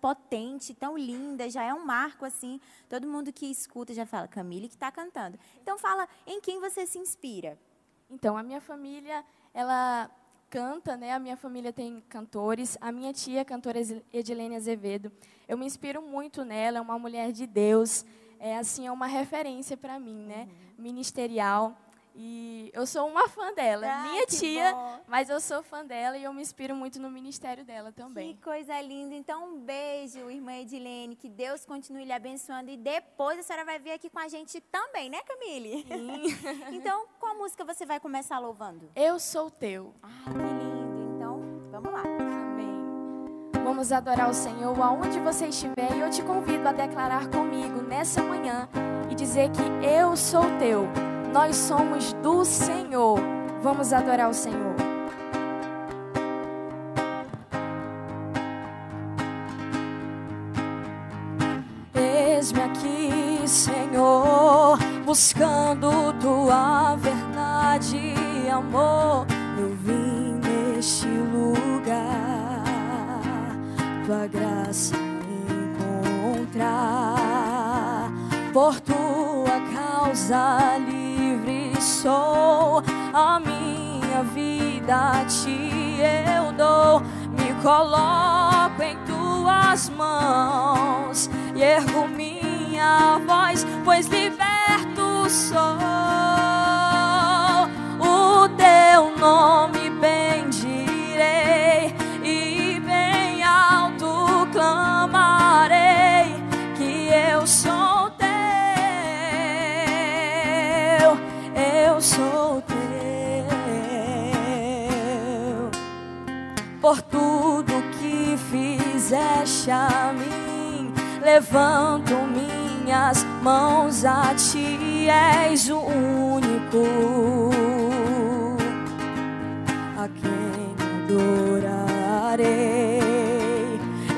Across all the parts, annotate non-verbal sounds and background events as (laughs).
potente, tão linda, já é um marco assim. Todo mundo que escuta já fala, Camille que está cantando. Então fala em quem você se inspira. Então, a minha família, ela canta, né? A minha família tem cantores. A minha tia, cantora Edilene Azevedo. Eu me inspiro muito nela, é uma mulher de Deus. É assim, é uma referência para mim, né? Uhum. Ministerial. E eu sou uma fã dela, ah, minha tia, bom. mas eu sou fã dela e eu me inspiro muito no ministério dela também. Que coisa linda. Então, um beijo, irmã Edilene, que Deus continue lhe abençoando e depois a senhora vai vir aqui com a gente também, né, Camille? Sim. (laughs) então, qual música você vai começar louvando? Eu sou teu. Ah, que lindo. Então, vamos lá. Amém. Vamos adorar o Senhor aonde você estiver e eu te convido a declarar comigo nessa manhã e dizer que eu sou teu nós somos do Senhor. Vamos adorar o Senhor. Eis-me aqui, Senhor, buscando tua verdade e amor. Eu vim neste lugar, tua graça encontrar. Por tua causa livre sou, a minha vida te eu dou, me coloco em tuas mãos e ergo minha voz, pois liberto sou. O teu nome fizeste a mim, levanto minhas mãos a ti, és o único a quem adorarei.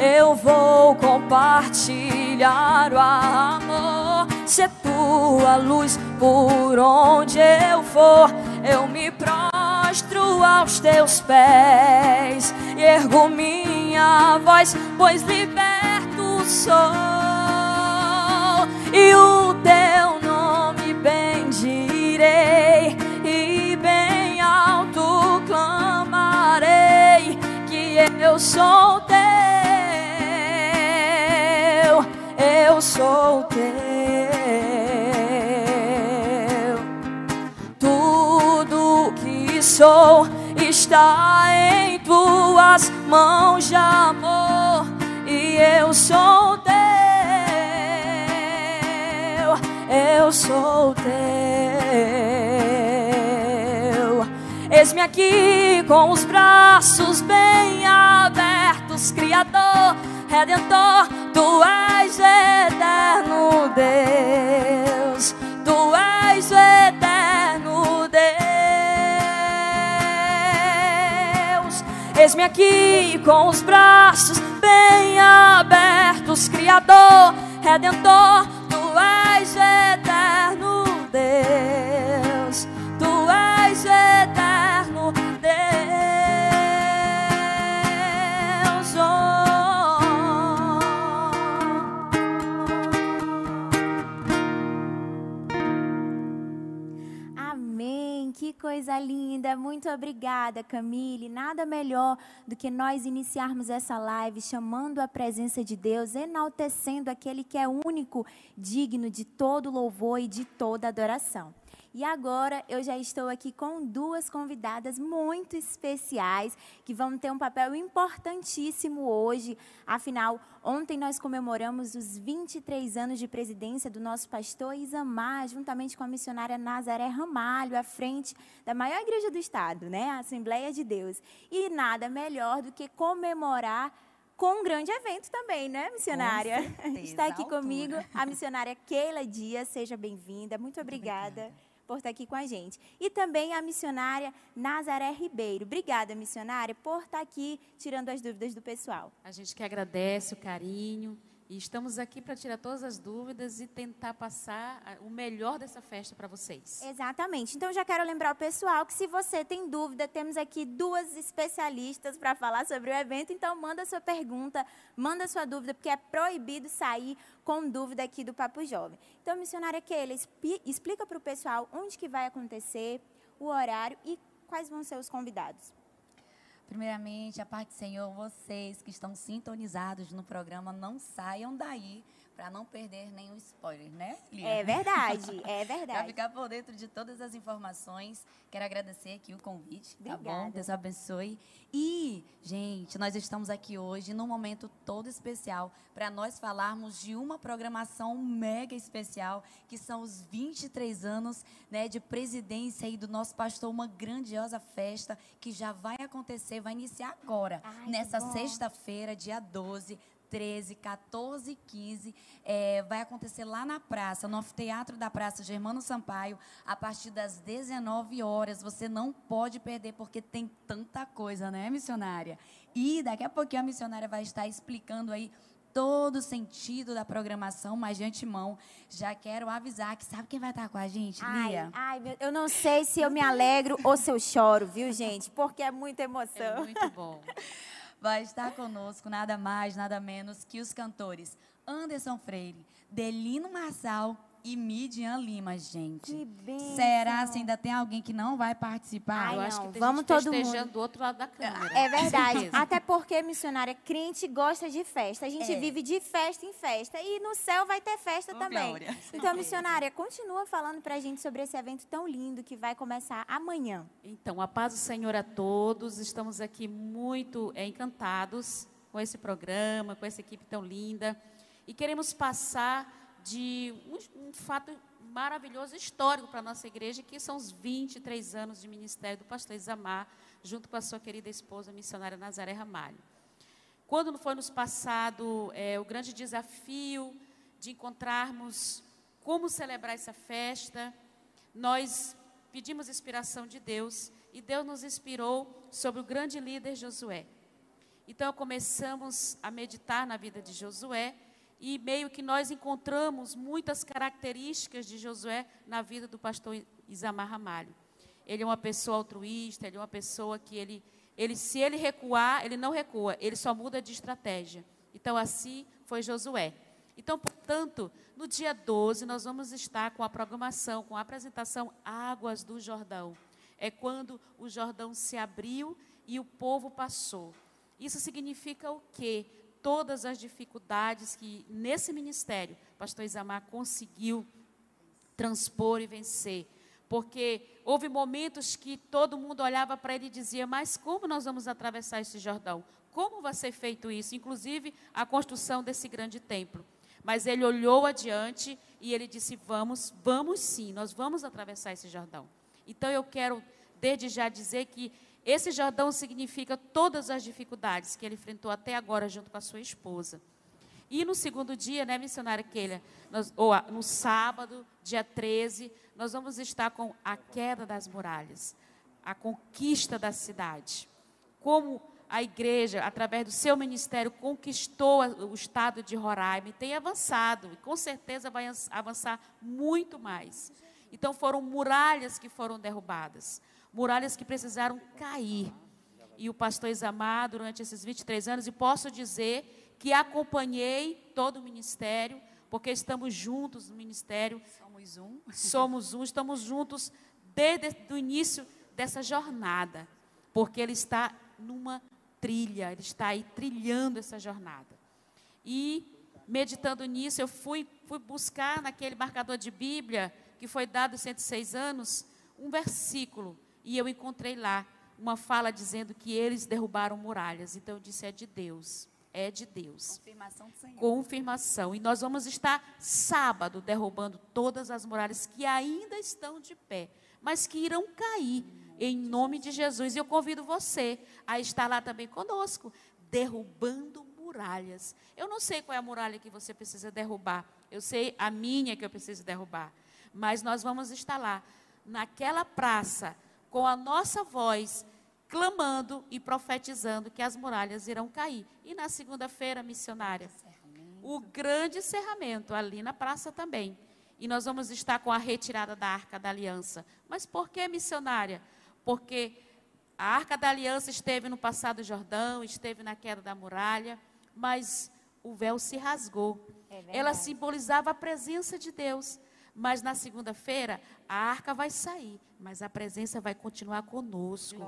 Eu vou compartilhar o amor, ser tua luz por onde eu for, eu me prostro aos teus pés e ergo minha voz, pois liberto sou. E o teu nome bendirei e bem alto clamarei que eu sou teu, eu sou teu. sou está em tuas mãos de amor e eu sou teu, eu sou teu. Eis-me aqui com os braços bem abertos, Criador, Redentor, tu és eterno Deus, tu és eterno Eis-me aqui com os braços bem abertos, Criador, Redentor, Tu és eterno coisa linda, muito obrigada, Camille. Nada melhor do que nós iniciarmos essa live chamando a presença de Deus, enaltecendo aquele que é único, digno de todo louvor e de toda adoração. E agora eu já estou aqui com duas convidadas muito especiais que vão ter um papel importantíssimo hoje. Afinal, ontem nós comemoramos os 23 anos de presidência do nosso pastor Isamar, juntamente com a missionária Nazaré Ramalho, à frente da maior igreja do estado, né? A Assembleia de Deus. E nada melhor do que comemorar com um grande evento também, né, missionária? Está aqui comigo a missionária Keila Dias, seja bem-vinda. Muito obrigada. Muito por estar aqui com a gente. E também a missionária Nazaré Ribeiro. Obrigada, missionária, por estar aqui tirando as dúvidas do pessoal. A gente que agradece o carinho E estamos aqui para tirar todas as dúvidas e tentar passar o melhor dessa festa para vocês. Exatamente. Então, já quero lembrar o pessoal que se você tem dúvida, temos aqui duas especialistas para falar sobre o evento. Então, manda sua pergunta, manda sua dúvida, porque é proibido sair com dúvida aqui do Papo Jovem. Então, missionária Keila, explica para o pessoal onde que vai acontecer, o horário e quais vão ser os convidados. Primeiramente, a parte do Senhor, vocês que estão sintonizados no programa, não saiam daí para não perder nenhum spoiler, né, Lia? É verdade, (laughs) é verdade. para ficar por dentro de todas as informações, quero agradecer aqui o convite, Obrigada. tá bom? Deus abençoe. E, gente, nós estamos aqui hoje num momento todo especial para nós falarmos de uma programação mega especial, que são os 23 anos né, de presidência aí do nosso pastor, uma grandiosa festa que já vai acontecer, vai iniciar agora, Ai, nessa sexta-feira, dia 12, 13, 14 e 15, é, vai acontecer lá na praça, no anfiteatro da Praça Germano Sampaio, a partir das 19 horas. Você não pode perder, porque tem tanta coisa, né, missionária? E daqui a pouquinho a missionária vai estar explicando aí todo o sentido da programação, mas de antemão, já quero avisar que sabe quem vai estar com a gente, Lia? Ai, ai eu não sei se eu me alegro ou se eu choro, viu, gente? Porque é muita emoção. É muito bom. (laughs) vai estar conosco nada mais, nada menos que os cantores Anderson Freire, Delino Marçal e Midian Lima, gente. Que bem. Será se ainda tem alguém que não vai participar? Ai, Eu não. acho que tem Vamos gente todo mundo. do outro lado da câmera. É verdade. Até porque, missionária, crente gosta de festa. A gente é. vive de festa em festa. E no céu vai ter festa oh, também. Glória. Então, missionária, continua falando pra gente sobre esse evento tão lindo que vai começar amanhã. Então, a paz do Senhor a todos. Estamos aqui muito é, encantados com esse programa, com essa equipe tão linda. E queremos passar de um, fato maravilhoso, histórico para a nossa igreja, que são os 23 anos de ministério do pastor Isamar, junto com a sua querida esposa, missionária Nazaré Ramalho. Quando foi nos passado é, o grande desafio de encontrarmos como celebrar essa festa, nós pedimos inspiração de Deus e Deus nos inspirou sobre o grande líder Josué. Então começamos a meditar na vida de Josué e meio que nós encontramos muitas características de Josué na vida do pastor Isamar Ramalho. Ele é uma pessoa altruísta, ele é uma pessoa que ele, ele se ele recuar, ele não recua, ele só muda de estratégia. Então assim foi Josué. Então, portanto, no dia 12 nós vamos estar com a programação, com a apresentação Águas do Jordão. É quando o Jordão se abriu e o povo passou. Isso significa o quê? Todas as dificuldades que nesse ministério pastor Isamar conseguiu transpor e vencer. Porque houve momentos que todo mundo olhava para ele e dizia: Mas como nós vamos atravessar esse Jordão? Como vai ser feito isso? Inclusive a construção desse grande templo. Mas ele olhou adiante e ele disse: Vamos, vamos sim, nós vamos atravessar esse Jordão. Então eu quero, desde já, dizer que esse Jordão significa todas as dificuldades que ele enfrentou até agora junto com a sua esposa. E no segundo dia, né, missionária Keila, ou no sábado, dia 13, nós vamos estar com a queda das muralhas, a conquista da cidade. Como a igreja, através do seu ministério, conquistou o estado de Roraima e tem avançado, e com certeza vai avançar muito mais. Então foram muralhas que foram derrubadas muralhas que precisaram cair. E o pastor Isamar, durante esses 23 anos, e posso dizer que acompanhei todo o ministério, porque estamos juntos no ministério. Somos um. Somos um, estamos juntos desde o início dessa jornada, porque ele está numa trilha, ele está aí trilhando essa jornada. E meditando nisso, eu fui, fui buscar naquele marcador de Bíblia que foi dado 106 anos, um versículo e eu encontrei lá uma fala dizendo que eles derrubaram muralhas. Então eu disse: é de Deus. É de Deus. Confirmação do Senhor. Confirmação. E nós vamos estar sábado derrubando todas as muralhas que ainda estão de pé, mas que irão cair em nome de Jesus. E eu convido você a estar lá também conosco, derrubando muralhas. Eu não sei qual é a muralha que você precisa derrubar. Eu sei a minha que eu preciso derrubar. Mas nós vamos estar lá, naquela praça com a nossa voz, clamando e profetizando que as muralhas irão cair. E na segunda-feira, missionária, o grande encerramento ali na praça também. E nós vamos estar com a retirada da Arca da Aliança. Mas por que missionária? Porque a Arca da Aliança esteve no passado Jordão, esteve na queda da muralha, mas o véu se rasgou. É Ela simbolizava a presença de Deus. Mas na segunda-feira, a arca vai sair, mas a presença vai continuar conosco.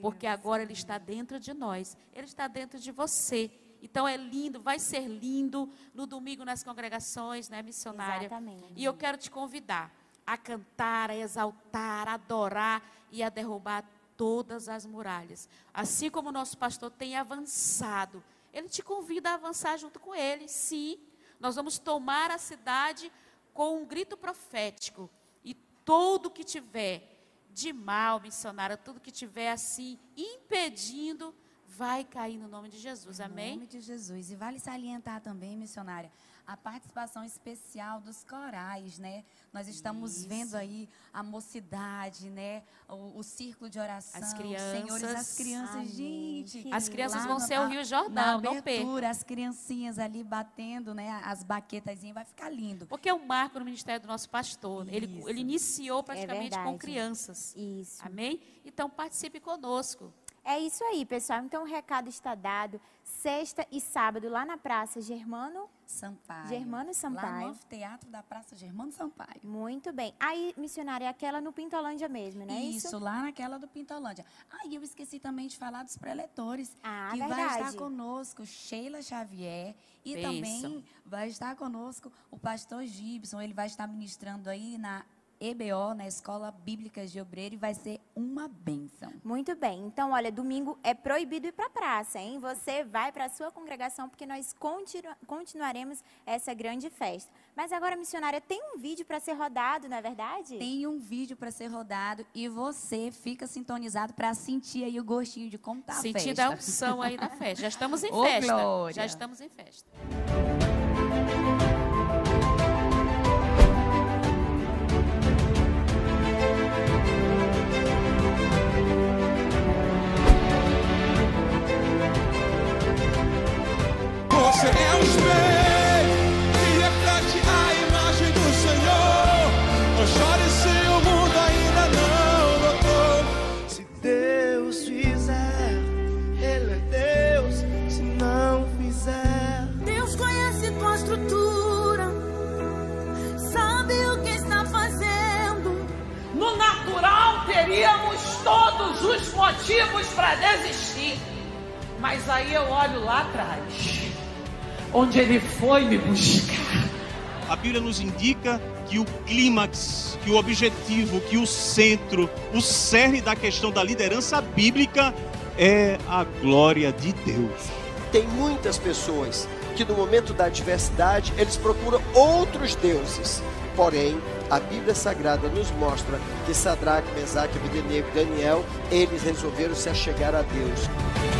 Porque agora Ele está dentro de nós, Ele está dentro de você. Então é lindo, vai ser lindo no domingo nas congregações, né, missionária? Exatamente. E eu quero te convidar a cantar, a exaltar, a adorar e a derrubar todas as muralhas. Assim como o nosso pastor tem avançado, ele te convida a avançar junto com ele. Sim, nós vamos tomar a cidade com um grito profético. E tudo que tiver de mal, missionária, tudo que tiver assim impedindo, vai cair no nome de Jesus. Amém? Em nome de Jesus. E vale salientar também, missionária, a participação especial dos corais, né? Nós estamos Isso. vendo aí a mocidade, né? O, o círculo de oração. As crianças. Senhores, as crianças, gente. As crianças vão na- ser o Rio Na Jordão, não perca. abertura, as criancinhas ali batendo, né? As baquetazinhas, vai ficar lindo. Porque é um marco no ministério do nosso pastor. Ele, Isso. ele iniciou praticamente com verdade. crianças. Isso. Amém? Então participe conosco. É isso aí, pessoal. Então o recado está dado. Sexta e sábado lá na Praça Germano. Sampaio. Germano Lá Sampaio. no Teatro da Praça Germano Sampaio. Muito bem. Aí, missionária, é aquela no Pintolândia mesmo, não é isso? Isso, lá naquela do Pintolândia. Ah, e eu esqueci também de falar dos preletores. Ah, que vai verdade. estar conosco Sheila Xavier e também vai estar conosco o pastor Gibson. Ele vai estar ministrando aí na EBO, na Escola Bíblica de Obreiro, e vai ser uma bênção. Muito bem. Então, olha, domingo é proibido ir para a praça, hein? Você vai para a sua congregação porque nós continu- continuaremos essa grande festa. Mas agora, missionária, tem um vídeo para ser rodado, não é verdade? Tem um vídeo para ser rodado e você fica sintonizado para sentir aí o gostinho de como tá a Sentindo festa. a unção aí na festa. Já estamos em Ô, festa. glória. Já estamos em festa. Você é o espelho que reflete a imagem do Senhor. Não chore se o mundo ainda não notou. Se Deus fizer, Ele é Deus. Se não fizer, Deus conhece tua estrutura, sabe o que está fazendo. No natural, teríamos todos os motivos para desistir. Mas aí eu olho lá atrás, onde ele foi me buscar. A Bíblia nos indica que o clímax, que o objetivo, que o centro, o cerne da questão da liderança bíblica é a glória de Deus. Tem muitas pessoas que no momento da adversidade eles procuram outros deuses. Porém, a Bíblia Sagrada nos mostra que Sadraque, Mesaque, Abednego e Daniel, eles resolveram se achegar a Deus.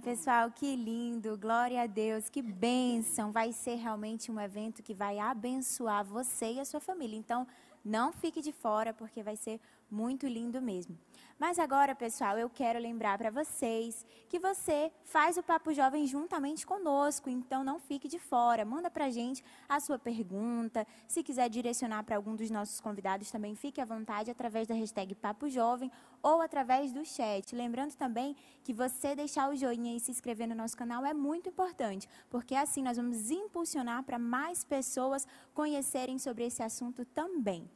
Pessoal, que lindo, glória a Deus, que bênção. Vai ser realmente um evento que vai abençoar você e a sua família. Então, não fique de fora, porque vai ser muito lindo mesmo. Mas agora, pessoal, eu quero lembrar para vocês que você faz o Papo Jovem juntamente conosco, então não fique de fora. Manda para a gente a sua pergunta. Se quiser direcionar para algum dos nossos convidados, também fique à vontade através da hashtag Papo Jovem ou através do chat. Lembrando também que você deixar o joinha e se inscrever no nosso canal é muito importante, porque assim nós vamos impulsionar para mais pessoas conhecerem sobre esse assunto também.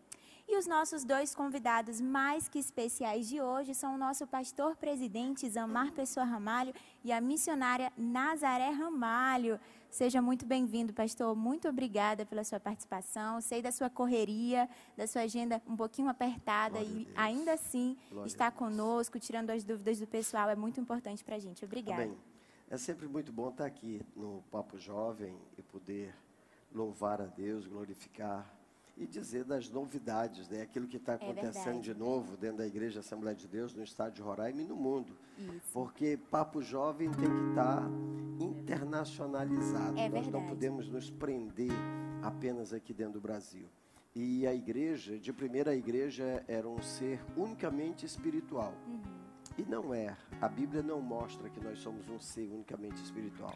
E os nossos dois convidados mais que especiais de hoje são o nosso pastor presidente Zamar Pessoa Ramalho e a missionária Nazaré Ramalho. Seja muito bem-vindo, pastor. Muito obrigada pela sua participação. Sei da sua correria, da sua agenda um pouquinho apertada Glória e ainda assim Glória Deus. conosco, tirando as dúvidas do pessoal, é muito importante para a gente. Obrigada. É sempre muito bom estar aqui no Papo Jovem e poder louvar a Deus, glorificar e dizer das novidades, né? aquilo que está acontecendo verdade. de novo dentro da Igreja Assembleia de Deus, no estado de Roraima e no mundo. Isso. Porque Papo Jovem tem que estar internacionalizado. É Nós não verdade. podemos nos prender apenas aqui dentro do Brasil. E a igreja, de primeira a igreja, era um ser unicamente espiritual. Uhum. E não é. A Bíblia não mostra que nós somos um ser unicamente espiritual.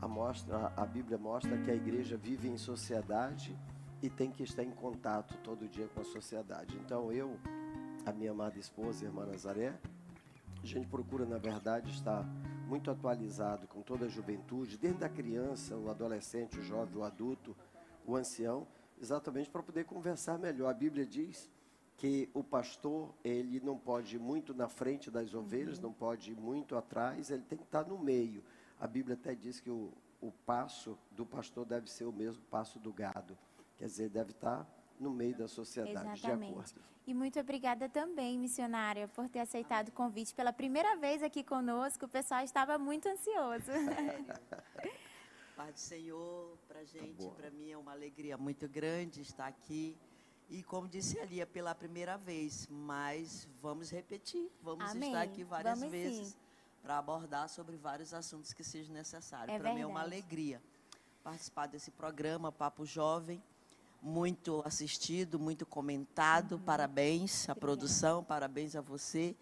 A, mostra, a Bíblia mostra que a igreja vive em sociedade e tem que estar em contato todo dia com a sociedade. Então eu, a minha amada esposa, a irmã Nazaré, a gente procura, na verdade, estar muito atualizado com toda a juventude, desde a criança, o adolescente, o jovem, o adulto, o ancião, exatamente para poder conversar melhor. A Bíblia diz que o pastor, ele não pode ir muito na frente das ovelhas, não pode ir muito atrás, ele tem que estar no meio. A Bíblia até diz que o, o passo do pastor deve ser o mesmo passo do gado. Quer dizer, deve estar no meio da sociedade, de Exatamente. acordo. E muito obrigada também, missionária, por ter aceitado o convite pela primeira vez aqui conosco. O pessoal estava muito ansioso. (laughs) Pai do Senhor, para gente, bom. para mim é uma alegria muito grande estar aqui. E como disse ali, é pela primeira vez, mas vamos repetir, vamos Amém. estar aqui várias Vamos vezes para abordar sobre vários assuntos que sejam necessários. É para mim é uma alegria participar desse programa Papo Jovem, muito assistido, muito Uhum. comentado. Parabéns à produção, parabéns a você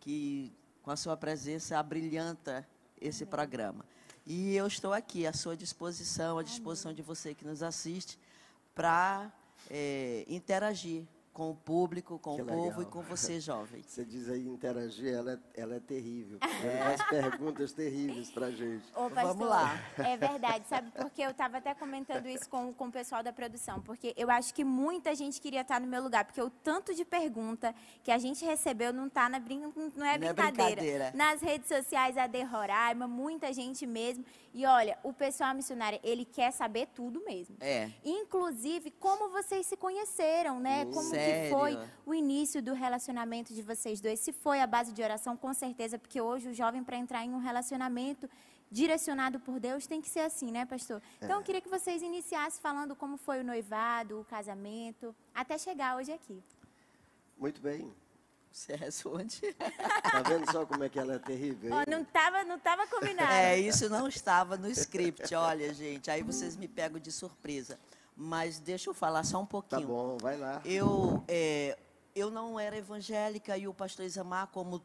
que com a sua presença abrilhanta esse programa. E eu estou aqui à sua disposição, à disposição de você que nos assiste, para interagir com o público, com Que o povo legal. e com você, (laughs) jovem. Você diz aí interagir, ela é, ela é terrível. Ela faz perguntas terríveis para gente. Ô, Vamos lá. É verdade, sabe? Porque eu estava até comentando isso com, com o pessoal da produção, porque eu acho que muita gente queria estar no meu lugar, porque o tanto de pergunta que a gente recebeu não tá na brin não é Não é brincadeira. brincadeira. Nas redes sociais, a De Roraima, muita gente mesmo. E olha, o pessoal missionário, ele quer saber tudo mesmo. É. Inclusive, como vocês se conheceram, né? Como que foi o início do relacionamento de vocês dois? Se foi a base de oração, com certeza, porque hoje o jovem, para entrar em um relacionamento direcionado por Deus, tem que ser assim, né, pastor? Então, eu queria que vocês iniciassem falando como foi o noivado, o casamento, até chegar hoje aqui. Muito bem. Você responde? (laughs) Tá vendo só como é que ela é terrível? Hein? não estava não tava (laughs) combinado. É, isso não estava no script, olha, gente. Aí vocês me pegam de surpresa. Mas deixa eu falar só um Tá pouquinho. bom, vai lá. Eu, é, eu não era evangélica e o pastor Isamar, como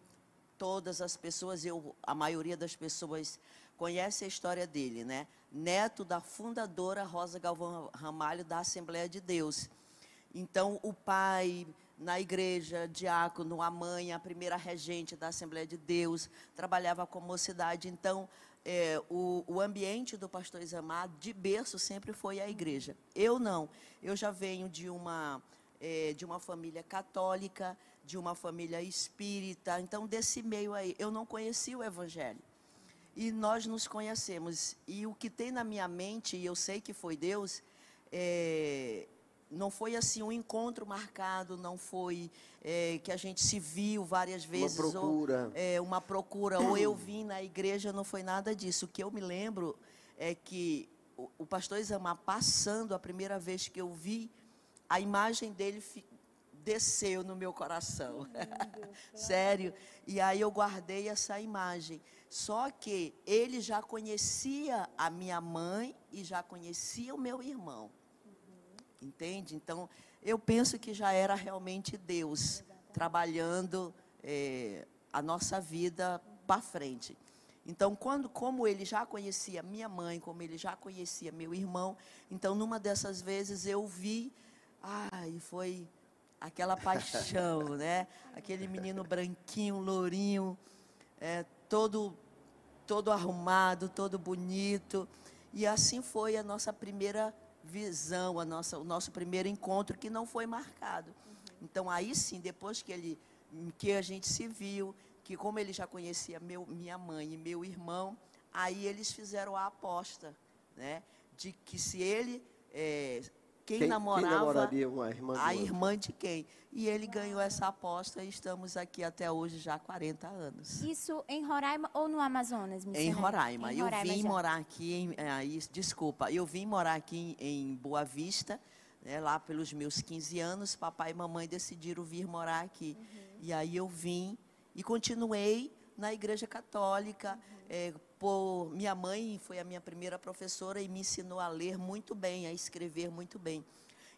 todas as pessoas, eu, a maioria das pessoas conhece a história dele, né? Neto da fundadora Rosa Galvão Ramalho da Assembleia de Deus. Então, o pai na igreja, diácono, a mãe, a primeira regente da Assembleia de Deus, trabalhava com mocidade. Então, é, o, o ambiente do pastor Isamar, de berço, sempre foi a igreja. Eu não. Eu já venho de uma, é, de uma família católica, de uma família espírita. Então, desse meio aí, eu não conhecia o evangelho. E nós nos conhecemos. E o que tem na minha mente, e eu sei que foi Deus, é, não foi assim um encontro marcado, não foi é, que a gente se viu várias vezes. ou- procura. é, uma procura, ou eu vim na igreja, não foi nada disso. O que eu me lembro é que o, o pastor Isamar passando, a primeira vez que eu vi, a imagem dele fi- desceu no meu coração. (laughs) Sério. E aí eu guardei essa imagem. Só que ele já conhecia a minha mãe e já conhecia o meu irmão. Entende? Então, eu penso que já era realmente Deus trabalhando eh, a nossa vida para frente. Então, quando, como ele já conhecia minha mãe, como ele já conhecia meu irmão, então, numa dessas vezes eu vi, ai, foi aquela paixão, (laughs) né? Aquele menino branquinho, lourinho, eh, todo todo arrumado, todo bonito. E assim foi a nossa primeira visão, a nossa, o nosso primeiro encontro que não foi marcado. Então aí sim, depois que ele que a gente se viu, que como ele já conhecia meu, minha mãe e meu irmão, aí eles fizeram a aposta, né, de que se ele eh, quem, Quem- quem namorava namoraria uma irmã a irmã de quem? E ele ganhou essa aposta e estamos aqui até hoje já há 40 anos. Isso em Roraima ou no Amazonas, Em? Roraima. Em eu Roraima vim já. morar aqui em. eh, isso- desculpa, eu vim morar aqui em, em Boa Vista, né, lá pelos meus 15 anos, papai e mamãe decidiram vir morar aqui. E aí eu vim e continuei na igreja católica. é, por minha mãe foi a minha primeira professora e me ensinou a ler muito bem, a escrever muito bem.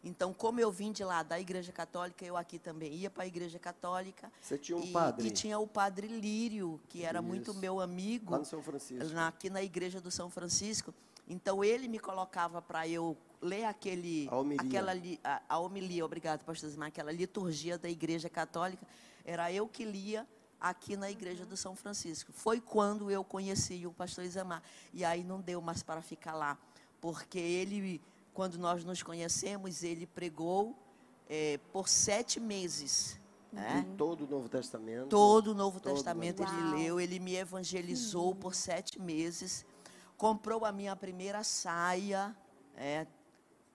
Então, como eu vim de lá da igreja católica, eu aqui também ia para a igreja católica. Você tinha um e, padre? E tinha o padre Lírio, que era muito Isso. meu amigo. Lá no São Francisco. na- aqui na igreja do São Francisco. Então ele me colocava para eu ler aquele A homilia. aquela a, a homilia, obrigado pastor Zimar, aquela liturgia da igreja católica, era eu que lia aqui na igreja do São Francisco. Foi quando eu conheci o pastor Isamar. E aí não deu mais para ficar lá, porque ele quando nós nos conhecemos, ele pregou eh, por sete meses. né? Todo o Novo Testamento. Todo o Novo Todo Testamento Novo ele leu, ele me evangelizou por sete meses, comprou a minha primeira saia, é,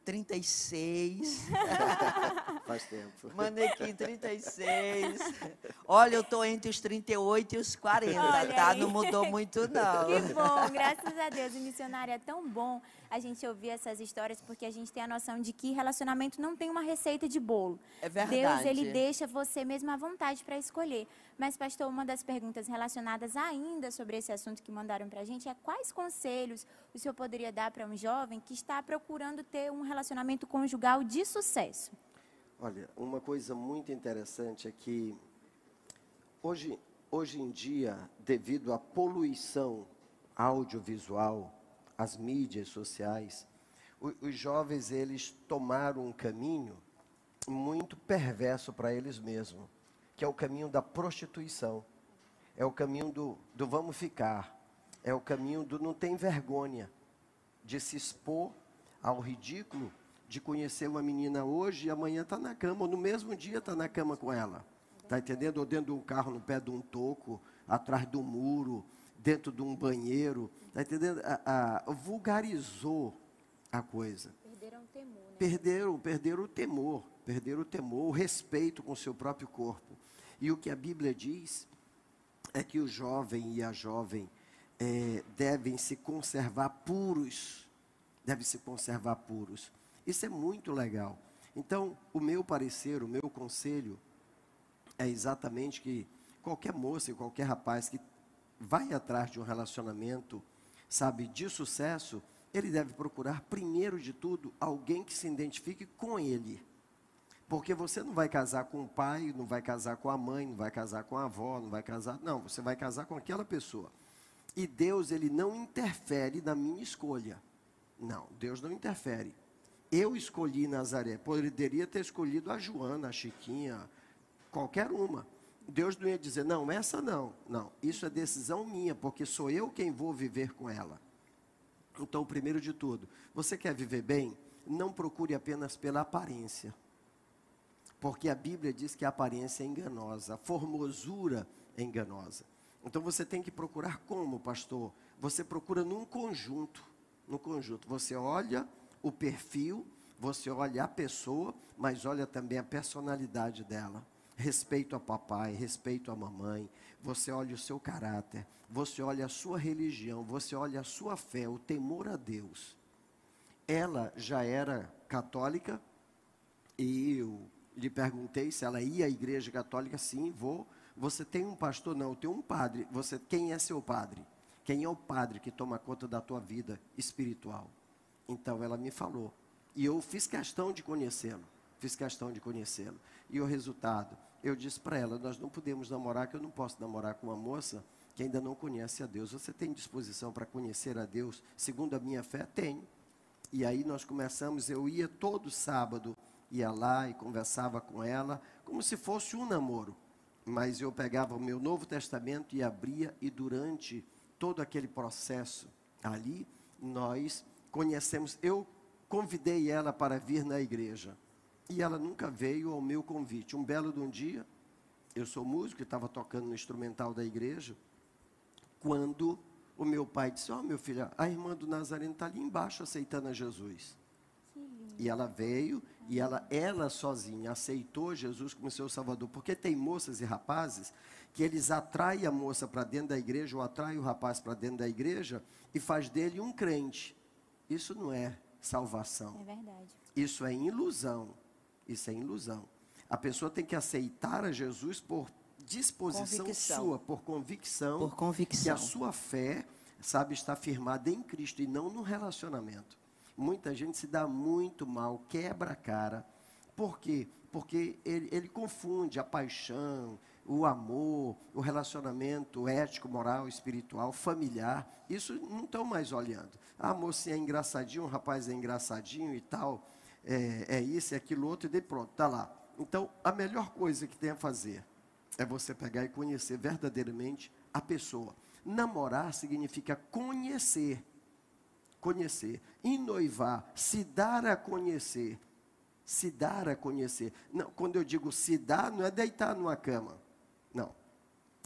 36, (laughs) Faz tempo. manequim 36. Olha, eu tô entre os 38 e os 40, Olha tá? aí. Não mudou muito, não. Que bom, graças a Deus. O missionário é tão bom a gente ouvir essas histórias, porque a gente tem a noção de que relacionamento não tem uma receita de bolo. É verdade. Deus, ele deixa você mesmo à vontade para escolher. Mas, pastor, uma das perguntas relacionadas ainda sobre esse assunto que mandaram para a gente é quais conselhos o senhor poderia dar para um jovem que está procurando ter um relacionamento conjugal de sucesso? Olha, uma coisa muito interessante é que hoje, hoje em dia, devido à poluição audiovisual, às mídias sociais, o- os jovens eles tomaram um caminho muito perverso para eles mesmos, que é o caminho da prostituição, é o caminho do, do vamos ficar, é o caminho do não tem vergonha de se expor ao ridículo de conhecer uma menina hoje e amanhã está na cama, ou no mesmo dia está na cama com ela. Está entendendo? Ou dentro de um carro, no pé de um toco, atrás de um muro, dentro de um banheiro. Está entendendo? A, a- vulgarizou a coisa. Perderam o temor, né? Perderam, perderam o temor, perderam o temor, o respeito com o seu próprio corpo. E o que a Bíblia diz é que o jovem e a jovem eh, devem se conservar puros, devem se conservar puros. Isso é muito legal. Então, o meu parecer, o meu conselho é exatamente que qualquer moça e qualquer rapaz que vai atrás de um relacionamento, sabe, de sucesso, ele deve procurar, primeiro de tudo, alguém que se identifique com ele. Porque você não vai casar com o pai, não vai casar com a mãe, não vai casar com a avó, não vai casar. Não, você vai casar com aquela pessoa. E Deus, ele não interfere na minha escolha. Não, Deus não interfere. Eu escolhi Nazaré. Poderia ter escolhido a Joana, a Chiquinha, qualquer uma. Deus não ia dizer, não, essa não. Não, isso é decisão minha, porque sou eu quem vou viver com ela. Então, primeiro de tudo, você quer viver bem? Não procure apenas pela aparência. Porque a Bíblia diz que a aparência é enganosa, a formosura é enganosa. Então você tem que procurar como, pastor? Você procura num conjunto, no conjunto. Você olha o perfil, você olha a pessoa, mas olha também a personalidade dela. Respeito a papai, respeito a mamãe, você olha o seu caráter, você olha a sua religião, você olha a sua fé, o temor a Deus. Ela já era católica, e eu lhe perguntei se ela ia à igreja católica. Sim, vou. Você tem um pastor? Não, eu tenho um padre. Você, quem é seu padre? Quem é o padre que toma conta da tua vida espiritual? Então ela me falou. E eu fiz questão de conhecê-lo. Fiz questão de conhecê-lo. E o resultado? Eu disse para ela: nós não podemos namorar, que eu não posso namorar com uma moça que ainda não conhece a Deus. Você tem disposição para conhecer a Deus segundo a minha fé? Tenho. E aí nós começamos, eu ia todo sábado, ia lá e conversava com ela, como se fosse um namoro. Mas eu pegava o meu Novo Testamento e abria, e durante todo aquele processo ali, nós conhecemos. Eu convidei ela para vir na igreja. E ela nunca veio ao meu convite. Um belo de um dia, eu sou músico e estava tocando no instrumental da igreja, quando o meu pai disse: Ó, oh, meu filho, a irmã do Nazareno está ali embaixo aceitando a Jesus. E ela veio e ela, ela sozinha aceitou Jesus como seu Salvador. Porque tem moças e rapazes que eles atraem a moça para dentro da igreja ou atraem o rapaz para dentro da igreja e faz dele um crente. Isso não é salvação. É verdade. Isso é ilusão. Isso é ilusão. A pessoa tem que aceitar a Jesus por disposição Convicção. sua, por convicção, Por convicção. que a sua fé, sabe, está firmada em Cristo e não no relacionamento. Muita gente se dá muito mal, quebra a cara. Por quê? Porque ele, ele confunde a paixão, o amor, o relacionamento ético, moral, espiritual, familiar. Isso não estão mais olhando. Ah, mocinha é engraçadinho, o rapaz é engraçadinho e tal. É, é isso, é aquilo outro, e daí pronto, está lá. Então, a melhor coisa que tem a fazer é você pegar e conhecer verdadeiramente a pessoa. Namorar significa conhecer. Conhecer. Enoivar, se dar a conhecer. Se dar a conhecer. Não, quando eu digo se dar, não é deitar numa cama. Não.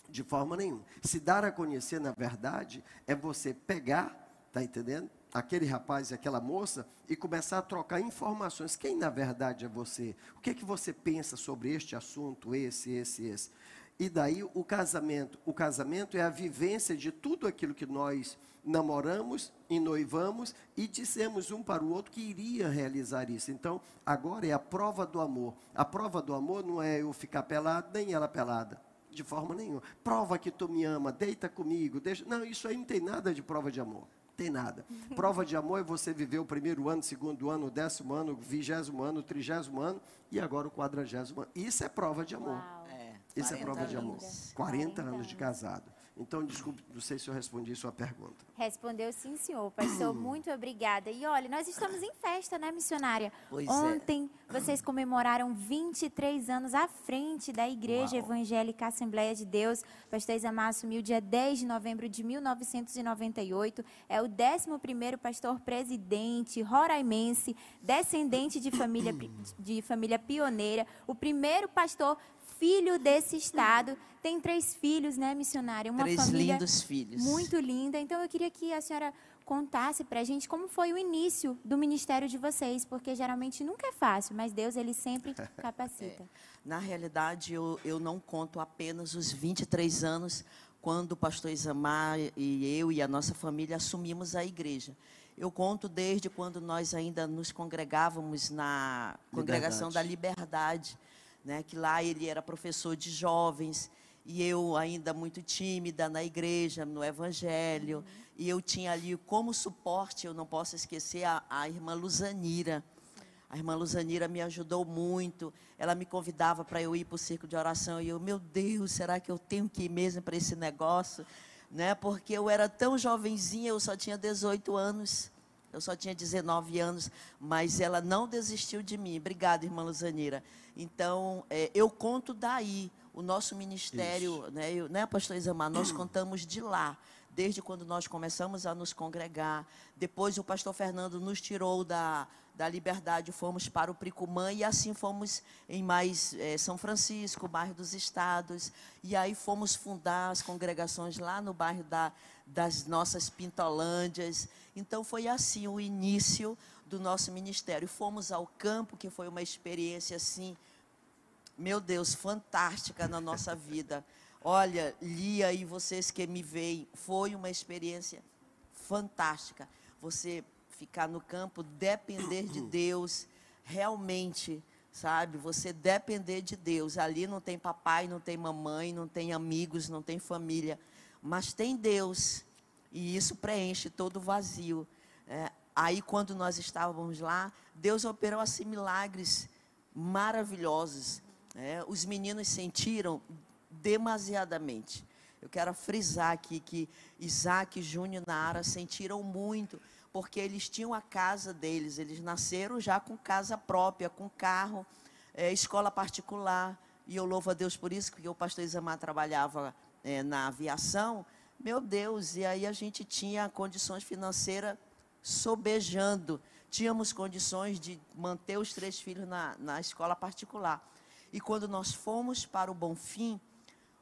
De forma nenhuma. Se dar a conhecer, na verdade, é você pegar, tá entendendo? Aquele rapaz e aquela moça e começar a trocar informações. Quem na verdade é você? O que é que você pensa sobre este assunto, esse, esse, esse? E daí o casamento. O casamento é a vivência de tudo aquilo que nós namoramos e noivamos e dissemos um para o outro que iria realizar isso. Então, agora é a prova do amor. A prova do amor não é eu ficar pelado, nem ela pelada. De forma nenhuma. Prova que tu me ama, deita comigo, deixa. Não, isso aí não tem nada de prova de amor. Tem nada. (laughs) Prova de amor é você viver o primeiro ano, segundo ano, o décimo ano, o vigésimo ano, o trigésimo ano e agora o quadragésimo ano. Isso é prova de amor. É, Isso é 40 prova de amor. anos. 40 40 anos de casado. Então, desculpe, não sei se eu respondi sua pergunta. Respondeu sim, senhor. Pastor, (clears throat) muito obrigada. E olha, nós estamos em festa, né, missionária? Pois é. Ontem vocês comemoraram 23 anos à frente da Igreja Uau. Evangélica Assembleia de Deus. Pastor Isamar assumiu dia 10 de novembro de 1998. É o 11º pastor presidente roraimense, descendente de família, de família pioneira. O primeiro pastor filho desse estado. Tem três filhos, né, missionária? Uma Três família lindos filhos. muito linda. Então eu queria que a senhora contasse para a gente como foi o início do ministério de vocês, porque geralmente nunca é fácil, mas Deus ele sempre (laughs) capacita. Na realidade, eu, eu não conto apenas os 23 anos quando o pastor Isamar e eu e a nossa família assumimos a igreja. Eu conto desde quando nós ainda nos congregávamos na congregação da Liberdade, né, que lá ele era professor de jovens e eu ainda muito tímida na igreja, no evangelho, e eu tinha ali como suporte, eu não posso esquecer a, a irmã Luzanira. A irmã Luzanira me ajudou muito. Ela me convidava para eu ir para o circo de oração. E eu, meu Deus, será que eu tenho que ir mesmo para esse negócio? Né? Porque eu era tão jovenzinha, eu só tinha 18 anos. Eu só tinha 19 anos, mas ela não desistiu de mim. Obrigada, irmã Luzanira. Então, é, eu conto daí. O nosso ministério, né, eu, né, pastor Isamar, nós (clears throat) contamos de lá desde quando nós começamos a nos congregar. Depois o pastor Fernando nos tirou da, da liberdade, fomos para o Pricumã e assim fomos em mais eh, São Francisco, bairro dos Estados. E aí fomos fundar as congregações lá no bairro da, das nossas Pintolândias. Então foi assim o início do nosso ministério. Fomos ao campo, que foi uma experiência assim, meu Deus, fantástica na nossa (laughs) vida. Olha, Lia e vocês que me veem, foi uma experiência fantástica. Você ficar no campo, depender de (coughs) Deus, realmente, sabe? Você depender de Deus. Ali não tem papai, não tem mamãe, não tem amigos, não tem família, mas tem Deus. E isso preenche todo o vazio. É, aí, quando nós estávamos lá, Deus operou assim milagres maravilhosos. né? os meninos sentiram demasiadamente. Eu quero frisar aqui que Isaac, Júnior e Nara sentiram muito, porque eles tinham a casa deles, eles nasceram já com casa própria, com carro, eh, escola particular. E eu louvo a Deus por isso, porque o pastor Isamar trabalhava eh, na aviação. Meu Deus, e aí a gente tinha condições financeiras sobejando. Tínhamos condições de manter os três filhos na, na escola particular. E quando nós fomos para o Bonfim,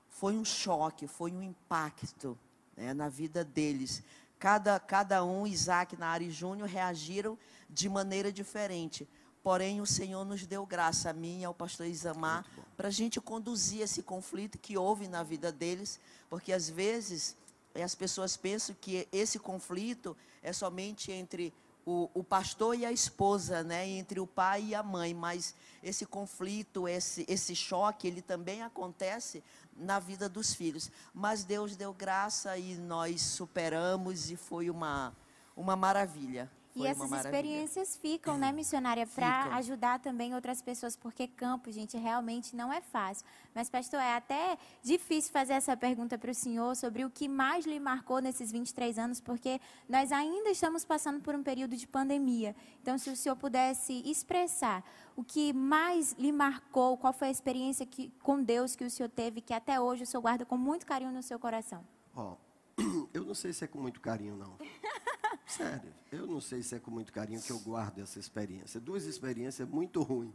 foi um choque, foi um impacto né, na vida deles. Cada, cada um, Isaac, Nara e Júnior, reagiram de maneira diferente. Porém, o Senhor nos deu graça, a mim e ao pastor Isamar, para a gente conduzir esse conflito que houve na vida deles, porque às vezes eh, as pessoas pensam que esse conflito é somente entre o, o pastor e a esposa, né, entre o pai e a mãe, mas esse conflito, esse, esse choque, ele também acontece na vida dos filhos. Mas Deus deu graça e nós superamos e foi uma, uma maravilha. E Foi uma essas experiências ficam, né, missionária, para ajudar também outras pessoas, porque campo, gente, realmente não é fácil. Mas, pastor, é até difícil fazer essa pergunta para o senhor sobre o que mais lhe marcou nesses 23 anos, porque nós ainda estamos passando por um período de pandemia. Então, se o senhor pudesse expressar o que mais lhe marcou, qual foi a experiência que, com Deus que o senhor teve, que até hoje o senhor guarda com muito carinho no seu coração. Ó, (clears throat) eu não sei se é com muito carinho, não. (laughs) Sério, eu não sei se é com muito carinho que eu guardo essa experiência. Duas experiências muito ruins.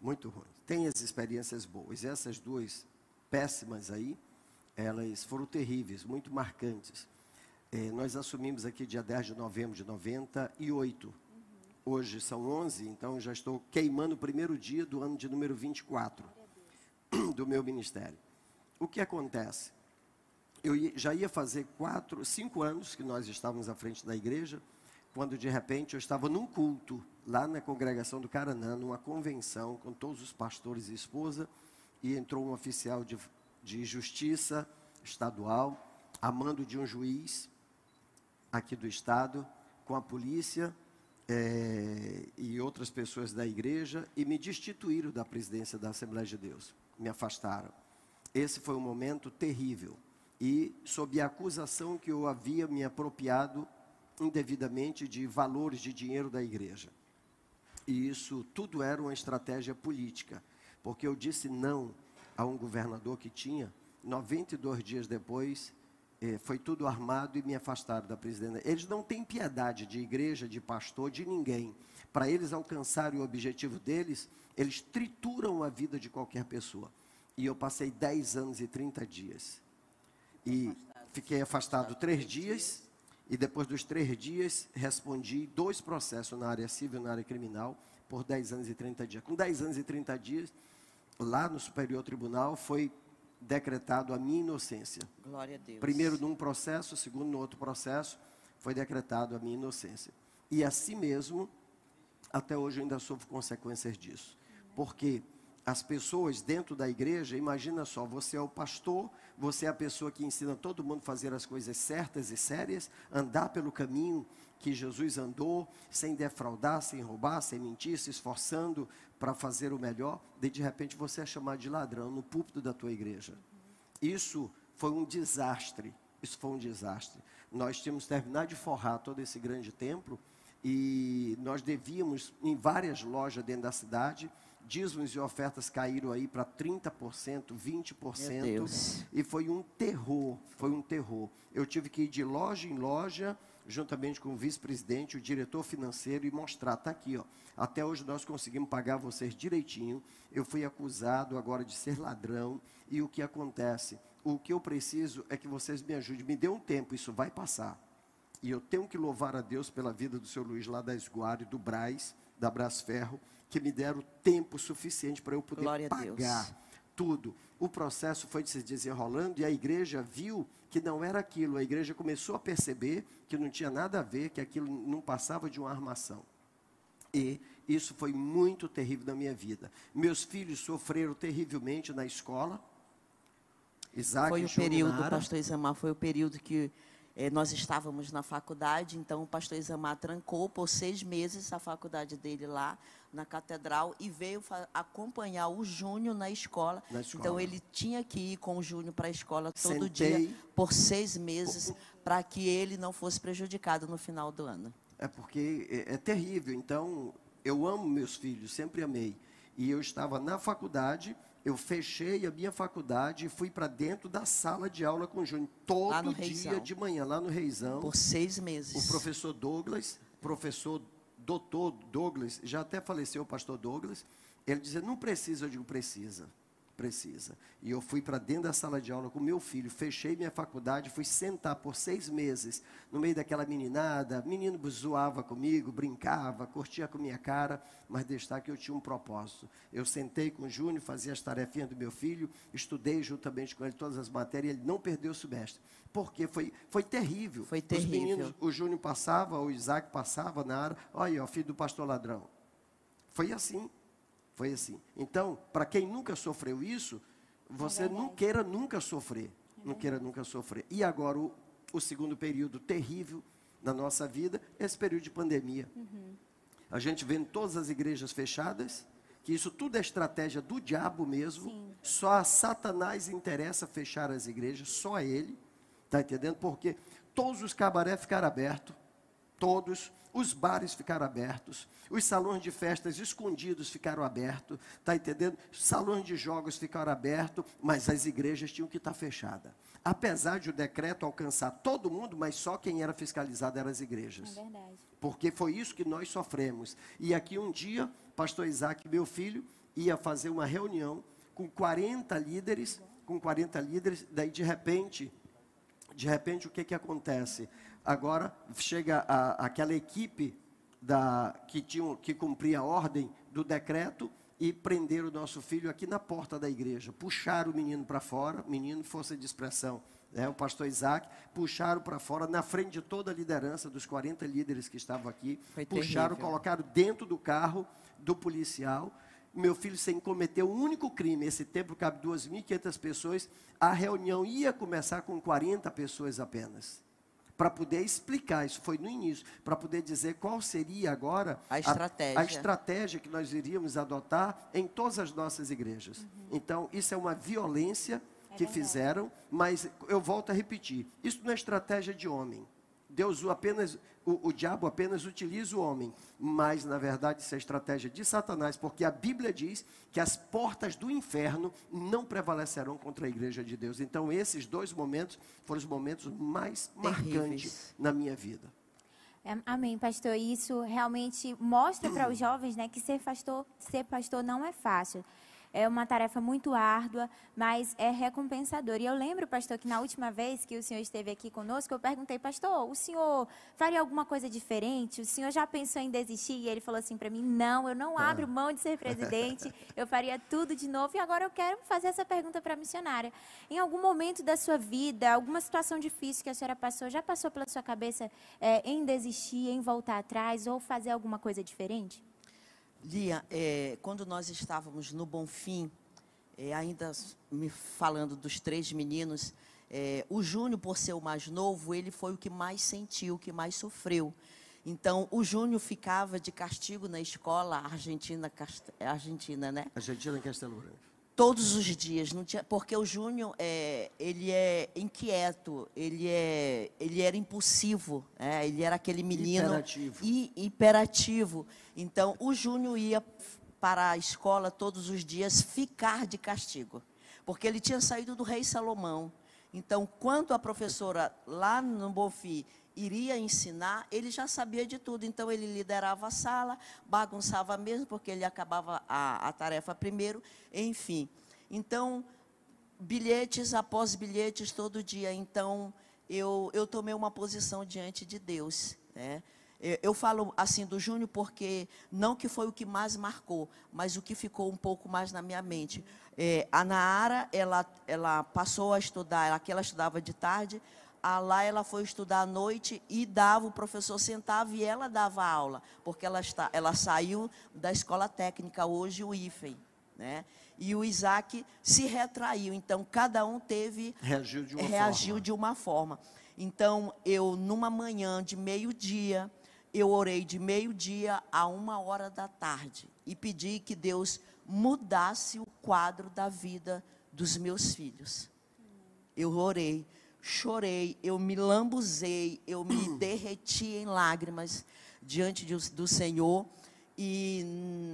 Muito ruins. Tem as experiências boas. Essas duas péssimas aí, elas foram terríveis, muito marcantes. Eh, nós assumimos aqui dia 10 de novembro de 98. Hoje são 11, então já estou queimando o primeiro dia do ano de número 24 (coughs) do meu ministério. O que acontece? Eu já ia fazer quatro, cinco anos que nós estávamos à frente da igreja, quando de repente eu estava num culto lá na congregação do Caranã, numa convenção com todos os pastores e esposa, e entrou um oficial de, de justiça estadual, a mando de um juiz aqui do estado, com a polícia eh, e outras pessoas da igreja, e me destituíram da presidência da Assembleia de Deus, me afastaram. Esse foi um momento terrível. E sob a acusação que eu havia me apropriado indevidamente de valores de dinheiro da igreja. E isso tudo era uma estratégia política, porque eu disse não a um governador que tinha, 92 dias depois, eh, foi tudo armado e me afastaram da presidência. Eles não têm piedade de igreja, de pastor, de ninguém. Para eles alcançarem o objetivo deles, eles trituram a vida de qualquer pessoa. E eu passei 10 anos e 30 dias. E fiquei afastado três dias. E depois dos três dias, respondi dois processos na área civil e na área criminal por 10 anos e 30 dias. Com 10 anos e 30 dias, lá no Superior Tribunal, foi decretado a minha inocência. Glória a Deus. Primeiro num processo, segundo no outro processo, foi decretado a minha inocência. E assim mesmo, até hoje eu ainda sofro consequências disso. Porque as pessoas dentro da igreja, imagina só, você é o pastor, você é a pessoa que ensina todo mundo a fazer as coisas certas e sérias, andar pelo caminho que Jesus andou, sem defraudar, sem roubar, sem mentir, se esforçando para fazer o melhor, de de repente você é chamado de ladrão no púlpito da tua igreja. Isso foi um desastre. Isso foi um desastre. Nós tínhamos terminado de forrar todo esse grande templo e nós devíamos em várias lojas dentro da cidade. Dízimos e ofertas caíram aí para 30%, 20%. Meu Deus. E foi um terror, foi um terror. Eu tive que ir de loja em loja, juntamente com o vice-presidente, o diretor financeiro, e mostrar, está aqui, ó. Até hoje nós conseguimos pagar vocês direitinho. Eu fui acusado agora de ser ladrão. E o que acontece? O que eu preciso é que vocês me ajudem. Me dê um tempo, isso vai passar. E eu tenho que louvar a Deus pela vida do seu Luiz lá da Esguare, do Braz, da Brasferro, que me deram tempo suficiente para eu poder Glória pagar tudo. O processo foi se desenrolando e a igreja viu que não era aquilo. A igreja começou a perceber que não tinha nada a ver, que aquilo não passava de uma armação. E isso foi muito terrível na minha vida. Meus filhos sofreram terrivelmente na escola. Isaac Foi o período, pastor Isamar, foi o período que nós estávamos na faculdade, então o pastor Isamar trancou por seis meses a faculdade dele lá na catedral e veio acompanhar o Júnior na escola. Na escola. Então ele tinha que ir com o Júnior para a escola todo Sentei. dia por seis meses para que ele não fosse prejudicado no final do ano. É porque é, é terrível. Então, eu amo meus filhos, sempre amei. E eu estava na faculdade, eu fechei a minha faculdade e fui para dentro da sala de aula com o Júnior. Todo dia Reizão. de manhã, lá no Reizão. Por seis meses. O professor Douglas, professor doutor Douglas, já até faleceu o pastor Douglas, ele dizia, não precisa, eu digo, precisa. Precisa. E eu fui para dentro da sala de aula com meu filho, fechei minha faculdade, fui sentar por seis meses no meio daquela meninada. Menino zoava comigo, brincava, curtia com minha cara, mas destaque que eu tinha um propósito. Eu sentei com o Júnior, fazia as tarefinhas do meu filho, estudei juntamente com ele todas as matérias, ele não perdeu o semestre. Porque foi, foi terrível. Foi terrível. Os meninos, o Júnior passava, o Isaac passava na área, olha, ó, filho do pastor ladrão. Foi assim. Foi assim. Então, para quem nunca sofreu isso, você não queira nunca sofrer. Não queira nunca sofrer. E agora, o, o segundo período terrível na nossa vida, esse período de pandemia. A gente vê em todas as igrejas fechadas, que isso tudo é estratégia do diabo mesmo. Só a Satanás interessa fechar as igrejas, só ele. Está entendendo? Porque todos os cabaré ficaram abertos, todos, os bares ficaram abertos, os salões de festas escondidos ficaram abertos, está entendendo? Salões de jogos ficaram abertos, mas as igrejas tinham que estar fechadas. Apesar de o decreto alcançar todo mundo, mas só quem era fiscalizado eram as igrejas. É verdade. Porque foi isso que nós sofremos. E aqui um dia, pastor Isaac, meu filho, ia fazer uma reunião com 40 líderes, com 40 líderes, daí de repente, de repente o que que acontece? Agora chega a- aquela equipe da, que, tinha, que cumpria a ordem do decreto e prenderam o nosso filho aqui na porta da igreja. Puxaram o menino para fora, menino força de expressão, né, o pastor Isaac, puxaram para fora, na frente de toda a liderança, dos 40 líderes que estavam aqui, Foi puxaram, terrível. colocaram dentro do carro do policial. Meu filho, sem cometer um único crime, esse tempo cabe 2.500 pessoas, a reunião ia começar com 40 pessoas apenas. Para poder explicar, isso foi no início, para poder dizer qual seria agora A estratégia. a estratégia que nós iríamos adotar em todas as nossas igrejas. Então, isso é uma violência que fizeram, mas eu volto a repetir: isso não é estratégia de homem. Deus o apenas, o, o diabo apenas utiliza o homem, mas na verdade isso é estratégia de Satanás, porque a Bíblia diz que as portas do inferno não prevalecerão contra a igreja de Deus. Então, esses dois momentos foram os momentos mais Terríveis. marcantes na minha vida. É, Amém, pastor. Isso realmente mostra para os jovens, né, que ser pastor, ser pastor não é fácil. É uma tarefa muito árdua, mas é recompensador. E eu lembro, pastor, que na última vez que o senhor esteve aqui conosco, eu perguntei, pastor, o senhor faria alguma coisa diferente? O senhor já pensou em desistir? E ele falou assim para mim: não, eu não abro mão de ser presidente, (laughs) eu faria tudo de novo. E agora eu quero fazer essa pergunta para a missionária. Em algum momento da sua vida, alguma situação difícil que a senhora passou, já passou pela sua cabeça é, em desistir, em voltar atrás ou fazer alguma coisa diferente? Lia, é, quando nós estávamos no Bonfim, é, ainda me falando dos três meninos, é, o Júnior, por ser o mais novo, ele foi o que mais sentiu, o que mais sofreu. Então, o Júnior ficava de castigo na escola Argentina, Cast- Argentina, né? Argentina Castelo Branco. Todos os dias, não tinha, porque o Júnior é, ele é inquieto, ele é, ele era impulsivo, é, ele era aquele menino Hiperativo. e hiperativo. Então, o Júnior ia para a escola todos os dias ficar de castigo, porque ele tinha saído do rei Salomão. Então, quando a professora lá no Bofi iria ensinar, ele já sabia de tudo. Então, ele liderava a sala, bagunçava mesmo, porque ele acabava a, a tarefa primeiro, enfim. Então, bilhetes após bilhetes todo dia. Então, eu, eu tomei uma posição diante de Deus. Né? Eu, falo assim do Júnior porque não que foi o que mais marcou, mas o que ficou um pouco mais na minha mente. É, a Naara, ela, ela passou a estudar, aqui ela estudava de tarde, a lá ela foi estudar à noite e dava, o professor sentava e ela dava aula, porque ela, está, ela saiu da escola técnica hoje, o IFEM. Né? E o Isaac se retraiu, então cada um teve Reagiu de uma reagiu forma. de uma forma. Então, eu, numa manhã de meio-dia, eu orei de meio-dia a uma hora da tarde e pedi que Deus mudasse o quadro da vida dos meus filhos. Eu orei, chorei, eu me lambuzei, eu me derreti em lágrimas diante de- do Senhor. E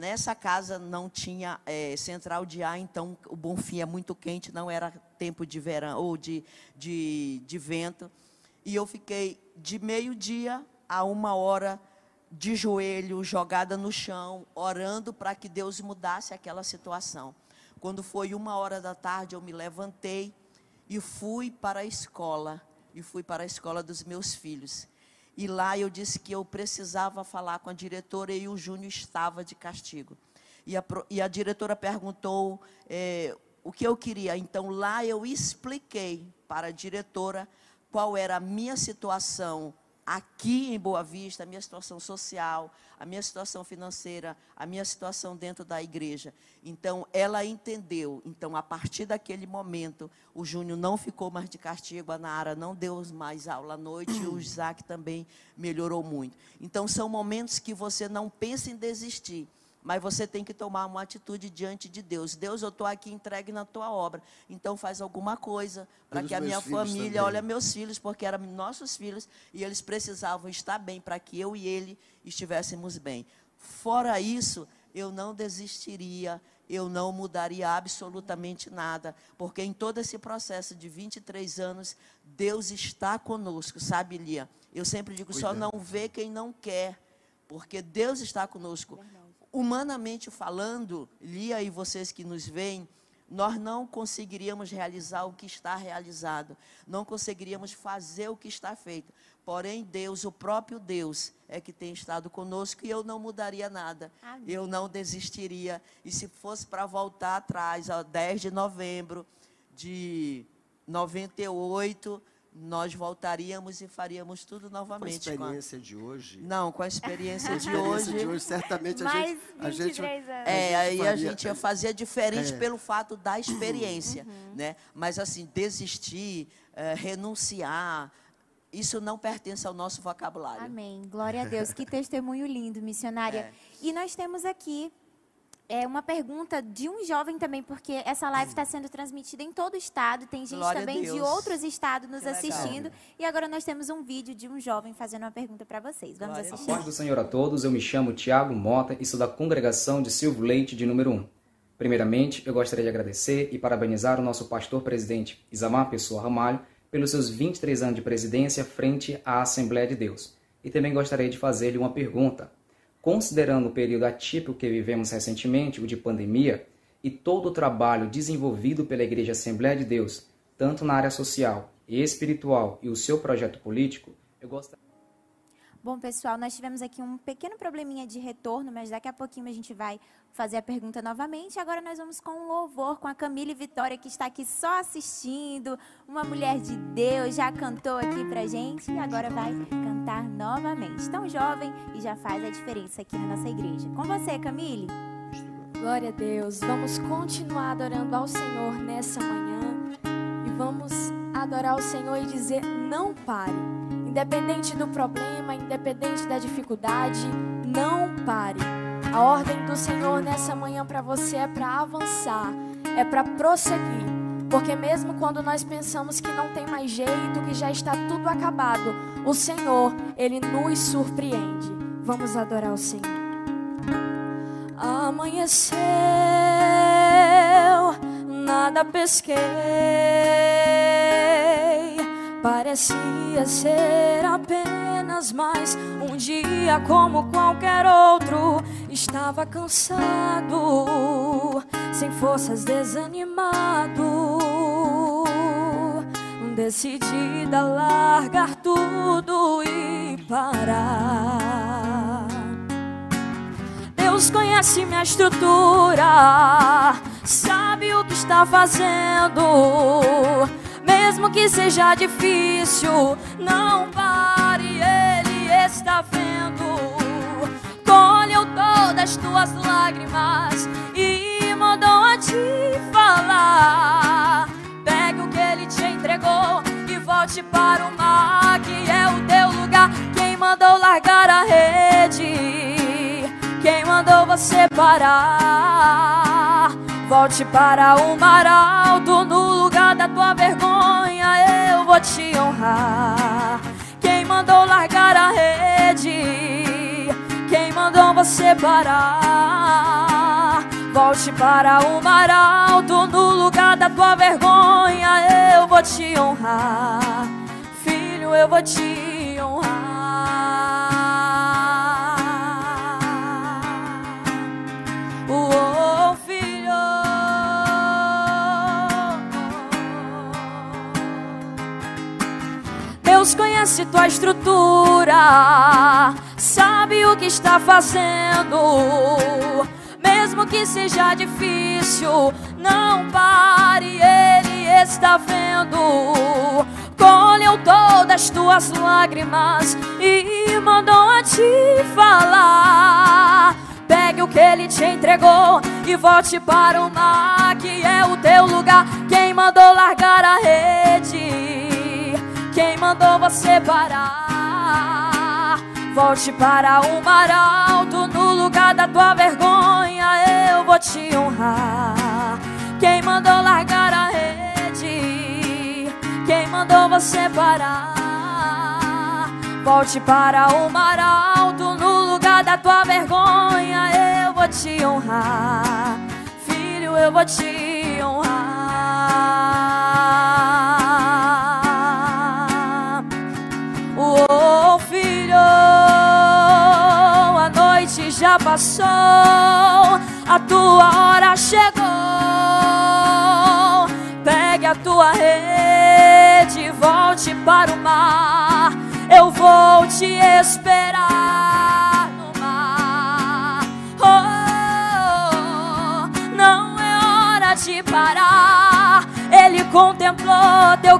nessa casa não tinha eh, central de ar, então o Bonfim é muito quente, não era tempo de verão ou de, de, de vento. E eu fiquei de meio-dia a uma hora de joelho, jogada no chão, orando para que Deus mudasse aquela situação. Quando foi uma hora da tarde, eu me levantei e fui para a escola. E fui para a escola dos meus filhos. E lá eu disse que eu precisava falar com a diretora e o Júnior estava de castigo. E a, e a diretora perguntou é, o que eu queria. Então lá eu expliquei para a diretora qual era a minha situação aqui em Boa Vista, a minha situação social, a minha situação financeira, a minha situação dentro da igreja. Então, ela entendeu. Então, a partir daquele momento, o Júnior não ficou mais de castigo, a Nara não deu mais aula à noite, e o Isaac também melhorou muito. Então, são momentos que você não pensa em desistir mas você tem que tomar uma atitude diante de Deus. Deus, eu estou aqui entregue na tua obra. Então faz alguma coisa para que a minha família, olha meus filhos, porque eram nossos filhos e eles precisavam estar bem para que eu e ele estivéssemos bem. Fora isso, eu não desistiria, eu não mudaria absolutamente nada, porque em todo esse processo de 23 anos, Deus está conosco, sabe, Lia? Eu sempre digo, Cuidado. só não vê quem não quer, porque Deus está conosco humanamente falando, Lia e vocês que nos veem, nós não conseguiríamos realizar o que está realizado, não conseguiríamos fazer o que está feito. Porém, Deus, o próprio Deus, é que tem estado conosco e eu não mudaria nada. Amém. Eu não desistiria. E se fosse para voltar atrás, ao 10 de novembro de 98, nós voltaríamos e faríamos tudo novamente. Com a experiência com a... de hoje? Não, com a experiência, de, experiência hoje, de hoje. certamente a gente, a gente, é, aí a gente fazia diferente é. pelo fato da experiência, uhum. né? Mas assim, desistir, é, renunciar, isso não pertence ao nosso vocabulário. Amém. Glória a Deus. Que testemunho lindo, missionária. É. E nós temos aqui é uma pergunta de um jovem também, porque essa live está sendo transmitida em todo o estado. Tem gente Glória também de outros estados nos que assistindo. Legal. E agora nós temos um vídeo de um jovem fazendo uma pergunta para vocês. Vamos Glória assistir. A paz do Senhor a todos. Eu me chamo Tiago Mota e sou da congregação de Silvio Leite de número 1. Primeiramente, eu gostaria de agradecer e parabenizar o nosso pastor presidente Isamar Pessoa Ramalho pelos seus 23 anos de presidência frente à Assembleia de Deus. E também gostaria de fazer-lhe uma pergunta considerando o período atípico que vivemos recentemente, o de pandemia, e todo o trabalho desenvolvido pela Igreja Assembleia de Deus, tanto na área social e espiritual e o seu projeto político, eu gostaria. Bom, pessoal, nós tivemos aqui um pequeno probleminha de retorno, mas daqui a pouquinho a gente vai fazer a pergunta novamente. Agora nós vamos com um louvor com a Camila Vitória, que está aqui só assistindo. Uma mulher de Deus, já cantou aqui pra gente e agora vai cantar novamente. Tão jovem e já faz a diferença aqui na nossa igreja. Com você, Camille. Glória a Deus. Vamos continuar adorando ao Senhor nessa manhã e vamos adorar o Senhor e dizer: não pare. Independente do problema, independente da dificuldade, não pare. A ordem do Senhor nessa manhã para você é para avançar, é para prosseguir. Porque mesmo quando nós pensamos que não tem mais jeito, que já está tudo acabado, o Senhor, ele nos surpreende. Vamos adorar o Senhor. Amanheceu, nada pesquei Parecia ser apenas mais um dia como qualquer outro. Estava cansado, sem forças, desanimado. Decidida a largar tudo e parar. Deus conhece minha estrutura, sabe o que está fazendo mesmo que seja difícil, não pare, Ele está vendo. Colheu todas as tuas lágrimas e mandou a te falar. Pegue o que Ele te entregou e volte para o mar, que é o teu lugar. Quem mandou largar a rede? Quem mandou você parar? Volte para o mar alto, no lugar da tua vergonha eu vou te honrar. Quem mandou largar a rede? Quem mandou você parar? Volte para o mar alto, no lugar da tua vergonha eu vou te honrar. Filho, eu vou te honrar. Conhece tua estrutura, sabe o que está fazendo. Mesmo que seja difícil, não pare, Ele está vendo. Colheu todas as tuas lágrimas e mandou a te falar. Pegue o que ele te entregou e volte para o mar, que é o teu lugar. Quem mandou largar a rede? Você parar? Volte para o mar alto, no lugar da tua vergonha, eu vou te honrar. Quem mandou largar a rede? Quem mandou você parar? Volte para o mar alto, no lugar da tua vergonha, eu vou te honrar. Filho, eu vou te honrar. Oh, filho, a noite já passou, a tua hora chegou. Pegue a tua rede volte para o mar. Eu vou te esperar no mar. Oh, não é hora de parar. Ele contemplou teu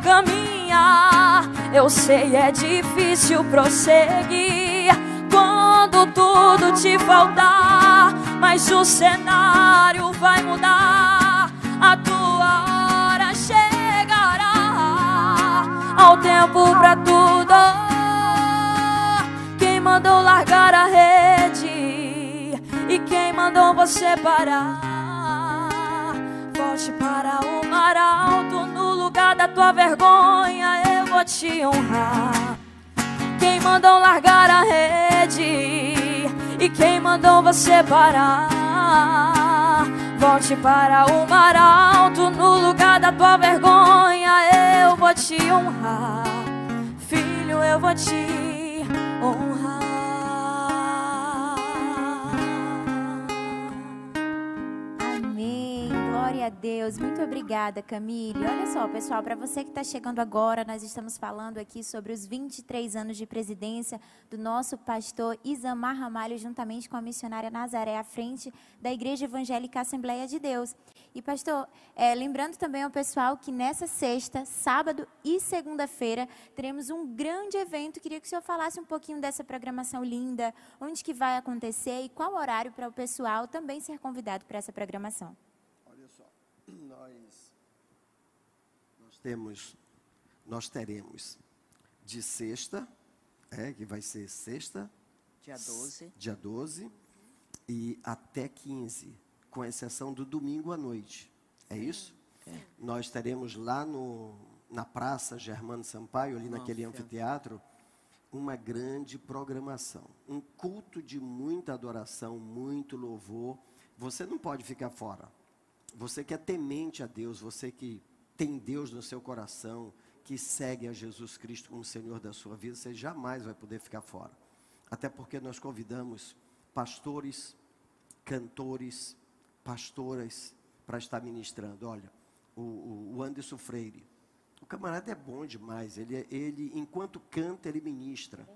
Eu sei é difícil prosseguir quando tudo te faltar, mas o cenário vai mudar. A tua hora chegará. Ao tempo pra tudo. Quem mandou largar a rede? E quem mandou você parar? Volte para o mar alto, no lugar da tua vergonha, eu vou te honrar. Quem mandou largar a rede? E quem mandou você parar? Volte para o mar alto, no lugar da tua vergonha, eu vou te honrar. Filho, eu vou te honrar. Glória a Deus. Muito obrigada, Camille. Olha só, pessoal, para você que está chegando agora, nós estamos falando aqui sobre os 23 anos de presidência do nosso pastor Isamar Ramalho, juntamente com a missionária Nazaré, à frente da Igreja Evangélica Assembleia de Deus. E, pastor, é, lembrando também ao pessoal que nessa sexta, sábado e segunda-feira teremos um grande evento. Queria que o senhor falasse um pouquinho dessa programação linda, onde que vai acontecer e qual horário para o pessoal também ser convidado para essa programação. Olha só, nós, nós temos, nós teremos de sexta, é, que vai ser sexta, Dia 12. dia 12, e até 15, com exceção do domingo à noite. É isso? Nós teremos lá no, na Praça Germano Sampaio, ali naquele Nossa. anfiteatro, uma grande programação. Um culto de muita adoração, muito louvor. Você não pode ficar fora. Você que é temente a Deus, você que tem Deus no seu coração, que segue a Jesus Cristo como Senhor da sua vida, você jamais vai poder ficar fora. Até porque nós convidamos pastores, cantores, pastoras para estar ministrando. Olha, o, o, Anderson Freire, o camarada é bom demais. Ele, é- ele, enquanto canta, ele ministra.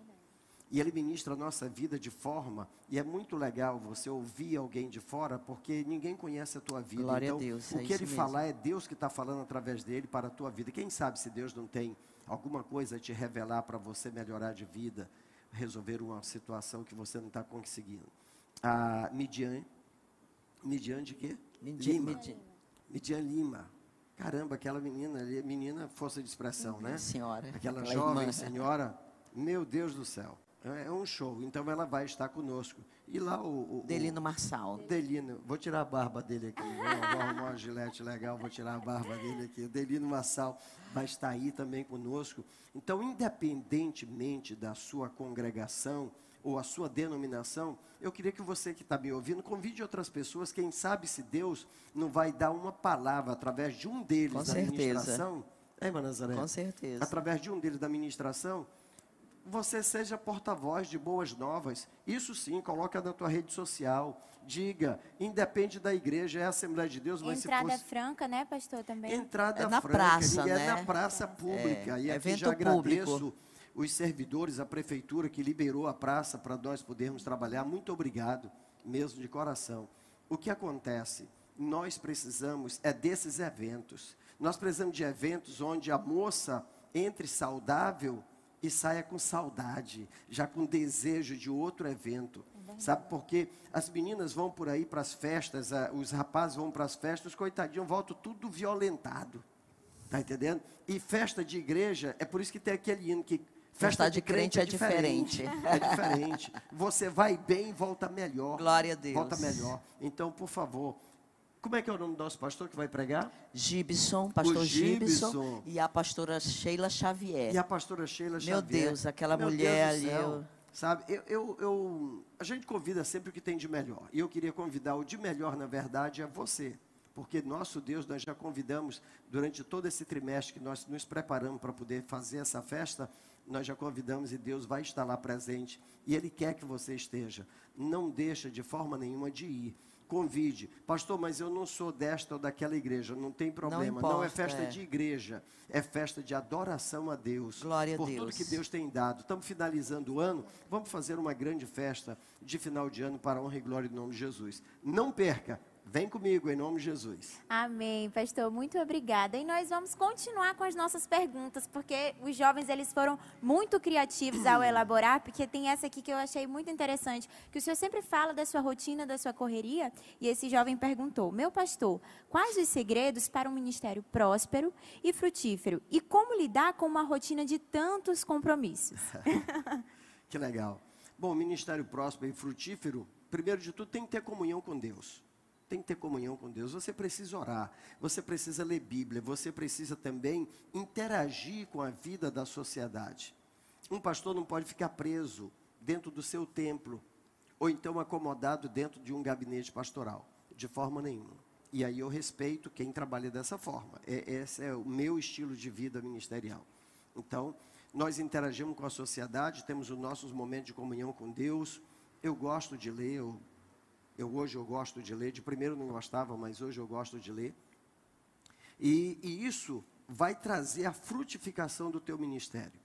E ele ministra a nossa vida de forma, e é muito legal você ouvir alguém de fora, porque ninguém conhece a tua vida. Glória a então, Deus, o é que ele mesmo. falar é Deus que está falando através dele para a tua vida. Quem sabe se Deus não tem alguma coisa a te revelar para você melhorar de vida, resolver uma situação que você não está conseguindo. A Midian, Midian de quê? Midian- Lima. Midian. Midian Lima. Caramba, aquela menina ali, menina, força de expressão, né? Senhora, Aquela aquela jovem irmã. senhora, meu Deus do céu. É é um show, então ela vai estar conosco. E lá o. o Delino Marçal. Delino, vou tirar a barba dele aqui. Vou, vou arrumar uma gilete legal, vou tirar a barba dele aqui. O Delino Massal vai estar aí também conosco. Então, independentemente da sua congregação ou a sua denominação, eu queria que você que está me ouvindo convide outras pessoas. Quem sabe se Deus não vai dar uma palavra através de um deles Com da certeza. ministração. É, irmã Nazaré? Com certeza. Através de um deles da ministração, você seja porta-voz de boas novas. Isso sim, coloca na tua rede social. Diga, independe da igreja, é a Assembleia de Deus, mas Entrada se fosse franca, né, pastor, também? entrada É na franca, praça, é né? na praça pública. É, e aqui evento já agradeço público. os servidores, a prefeitura que liberou a praça para nós podermos trabalhar. Muito obrigado, mesmo de coração. O que acontece? Nós precisamos é desses eventos. Nós precisamos de eventos onde a moça entre saudável e saia com saudade, já com desejo de outro evento. Sabe por quê? As meninas vão por aí para as festas, os rapazes vão para as festas, coitadinho, voltam tudo violentado. Tá entendendo? E festa de igreja, é por isso que tem aquele hino que Festa, festa de, de crente, crente, é diferente. diferente. É diferente. Você vai bem, volta melhor. Glória a Deus. Volta melhor. Então, por favor, como é que é o nome do nosso pastor que vai pregar? Gibson, pastor Gibson. Gibson. E a pastora Sheila Xavier. E a pastora Sheila Xavier. Meu Deus, aquela Meu mulher Deus ali. Eu... Sabe, eu, eu, eu, a gente convida sempre o que tem de melhor. E eu queria convidar o de melhor, na verdade, é você. Porque nosso Deus, nós já convidamos, durante todo esse trimestre que nós nos preparamos para poder fazer essa festa, nós já convidamos e Deus vai estar lá presente. E Ele quer que você esteja. Não deixa de forma nenhuma de ir convide. Pastor, mas eu não sou desta ou daquela igreja. Não tem problema. Não, importa, não é festa é. de igreja. É festa de adoração a Deus. Glória por a Deus. tudo que Deus tem dado. Estamos finalizando o ano. Vamos fazer uma grande festa de final de ano para a honra e glória do nome de Jesus. Não perca. Vem comigo, em nome de Jesus. Amém, pastor. Muito obrigada. E nós vamos continuar com as nossas perguntas, porque os jovens eles foram muito criativos ao elaborar, porque tem essa aqui que eu achei muito interessante, que o senhor sempre fala da sua rotina, da sua correria, e esse jovem perguntou: "Meu pastor, quais os segredos para um ministério próspero e frutífero? E como lidar com uma rotina de tantos compromissos?" (laughs) que legal. Bom, ministério próspero e frutífero, primeiro de tudo tem que ter comunhão com Deus tem que ter comunhão com Deus. Você precisa orar, você precisa ler Bíblia, você precisa também interagir com a vida da sociedade. Um pastor não pode ficar preso dentro do seu templo, ou então acomodado dentro de um gabinete pastoral, de forma nenhuma. E aí eu respeito quem trabalha dessa forma. É, esse é o meu estilo de vida ministerial. Então, nós interagimos com a sociedade, temos os nossos momentos de comunhão com Deus. Eu gosto de ler, eu eu hoje eu gosto de ler, de primeiro não gostava, mas hoje eu gosto de ler. E, e isso vai trazer a frutificação do teu ministério.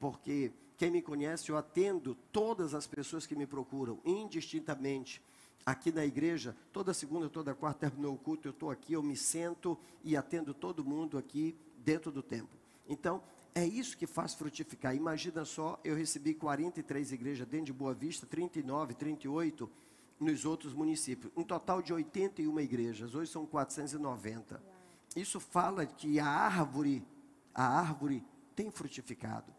Porque quem me conhece, eu atendo todas as pessoas que me procuram, indistintamente. Aqui na igreja, toda segunda, toda quarta, terminou o culto, eu estou aqui, eu me sento e atendo todo mundo aqui dentro do tempo. Então, é isso que faz frutificar. Imagina só, eu recebi 43 igrejas dentro de Boa Vista, 39, 38 nos outros municípios. Um total de 81 igrejas, hoje são 490. Isso fala que a árvore, a árvore tem frutificado.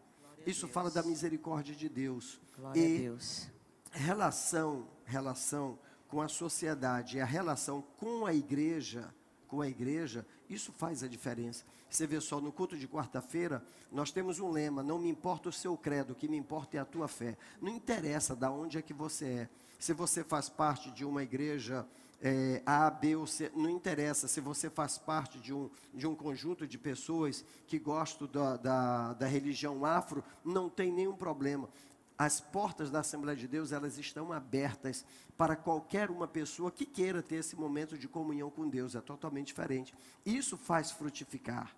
Isso fala da misericórdia de Deus. Glória e a Deus. Relação, relação com a sociedade, a relação com a igreja, com a igreja, isso faz a diferença. Você vê só, no culto de quarta-feira, nós temos um lema: não me importa o seu credo, o que me importa é a tua fé. Não interessa de onde é que você é. Se você faz parte de uma igreja é, A, B ou C, não interessa. Se você faz parte de um, de um conjunto de pessoas que gostam da, da, da religião afro, não tem nenhum problema as portas da Assembleia de Deus, elas estão abertas para qualquer uma pessoa que queira ter esse momento de comunhão com Deus, é totalmente diferente. Isso faz frutificar.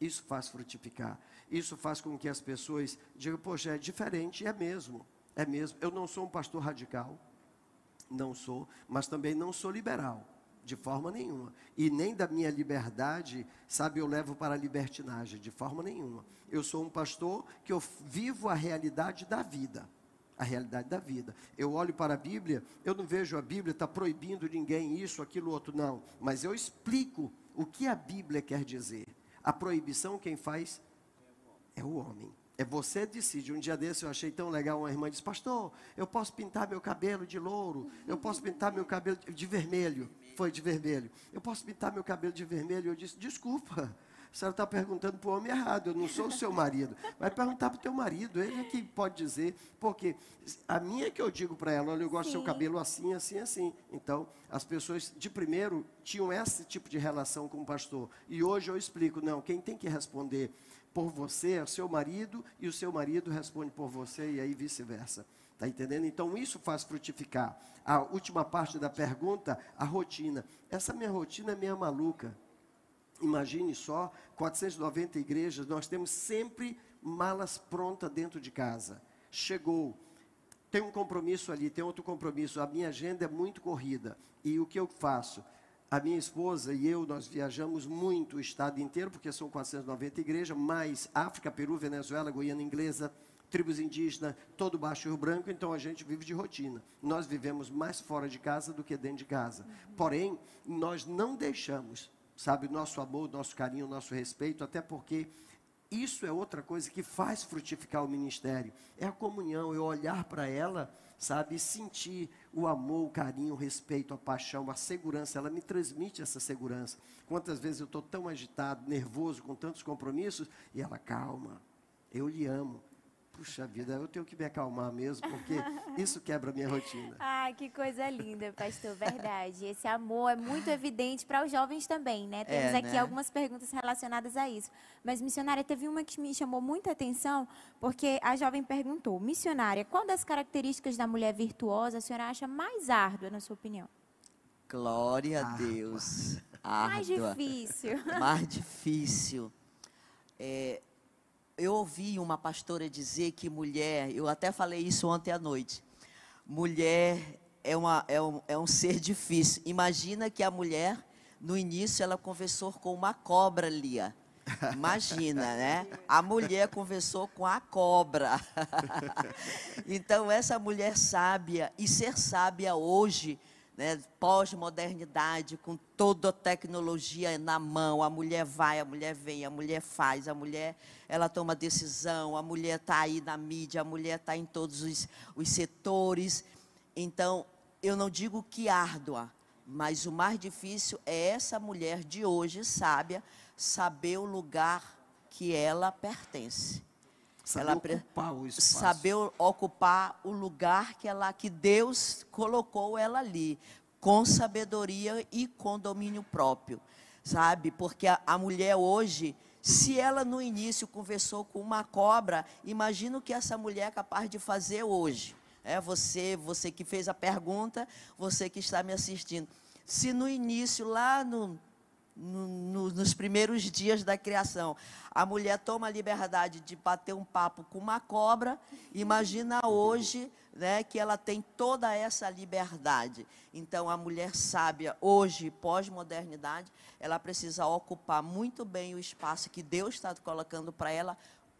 Isso faz frutificar. Isso faz com que as pessoas digam, poxa, é diferente, é mesmo. É mesmo. Eu não sou um pastor radical não sou, mas também não sou liberal, de forma nenhuma. E nem da minha liberdade, sabe, eu levo para a libertinagem, de forma nenhuma. Eu sou um pastor que eu vivo a realidade da vida. A realidade da vida. Eu olho para a Bíblia, eu não vejo a Bíblia está proibindo ninguém isso, aquilo, outro, não. Mas eu explico o que a Bíblia quer dizer. A proibição quem faz é o homem. É você decide. Um dia desse eu achei tão legal, uma irmã disse, pastor, eu posso pintar meu cabelo de louro, eu posso pintar meu cabelo de vermelho. Foi de vermelho. Eu posso pintar meu cabelo de vermelho. Eu disse, desculpa, a senhora está perguntando para o homem errado, eu não sou o seu marido. Vai perguntar para o teu marido, ele é que pode dizer, porque a minha é que eu digo para ela, olha, eu gosto Sim. do seu cabelo assim, assim, assim. Então, as pessoas, de primeiro, tinham esse tipo de relação com o pastor. E hoje eu explico, não, quem tem que responder por você é o seu marido e o seu marido responde por você e aí vice-versa. Está entendendo? Então isso faz frutificar. A última parte da pergunta, a rotina. Essa minha rotina é meio maluca. Imagine só, 490 igrejas, nós temos sempre malas prontas dentro de casa. Chegou, tem um compromisso ali, tem outro compromisso. A minha agenda é muito corrida. E o que eu faço? A minha esposa e eu, nós viajamos muito o estado inteiro, porque são 490 igrejas, mais África, Peru, Venezuela, Guiana Inglesa, tribos indígenas, todo o Baixo Rio Branco, então a gente vive de rotina. Nós vivemos mais fora de casa do que dentro de casa. Porém, nós não deixamos, sabe, o nosso amor, o nosso carinho, o nosso respeito, até porque isso é outra coisa que faz frutificar o ministério. É a comunhão, é olhar para ela, sabe, e sentir o amor, o carinho, o respeito, a paixão, a segurança. Ela me transmite essa segurança. Quantas vezes eu estou tão agitado, nervoso, com tantos compromissos, e ela, calma, eu lhe amo. Puxa vida, eu tenho que me acalmar mesmo, porque (laughs) isso quebra a minha rotina. Ai, que coisa linda, pastor, verdade. Esse amor é muito evidente para os jovens também, né? Temos É, aqui né? algumas perguntas relacionadas a isso. Mas, missionária, teve uma que me chamou muita atenção, porque a jovem perguntou: missionária, qual das características da mulher virtuosa a senhora acha mais árdua, na sua opinião? Glória a Deus. Mais Árdua. difícil. Mais difícil. É, eu ouvi uma pastora dizer que mulher, eu até falei isso ontem à noite, mulher é, uma, é, um, é um ser difícil. Imagina que a mulher, no início, ela conversou com uma cobra, Lia. Imagina, (laughs) né? A mulher conversou com a cobra. (laughs) então, essa mulher sábia, e ser sábia hoje, né, pós-modernidade, com toda a tecnologia na mão, a mulher vai, a mulher vem, a mulher faz, a mulher ela toma decisão, a mulher está aí na mídia, a mulher está em todos os, os setores. Então, eu não digo que árdua, mas o mais difícil é essa mulher de hoje, sábia, saber o lugar que ela pertence. Saber Ela ocupar o espaço. Saber ocupar o lugar que, ela, que Deus colocou ela ali, com sabedoria e com domínio próprio, sabe? Porque a, a mulher hoje, se ela no início conversou com uma cobra, imagina o que essa mulher é capaz de fazer hoje. É você, você que fez a pergunta, você que está me assistindo. Se no início, lá no, no- no- nos primeiros dias da criação, a mulher toma a liberdade de bater um papo com uma cobra, imagina hoje né, que ela tem toda essa liberdade. Então, a mulher sábia, hoje, pós-modernidade, ela precisa ocupar muito bem o espaço que Deus está colocando para ela,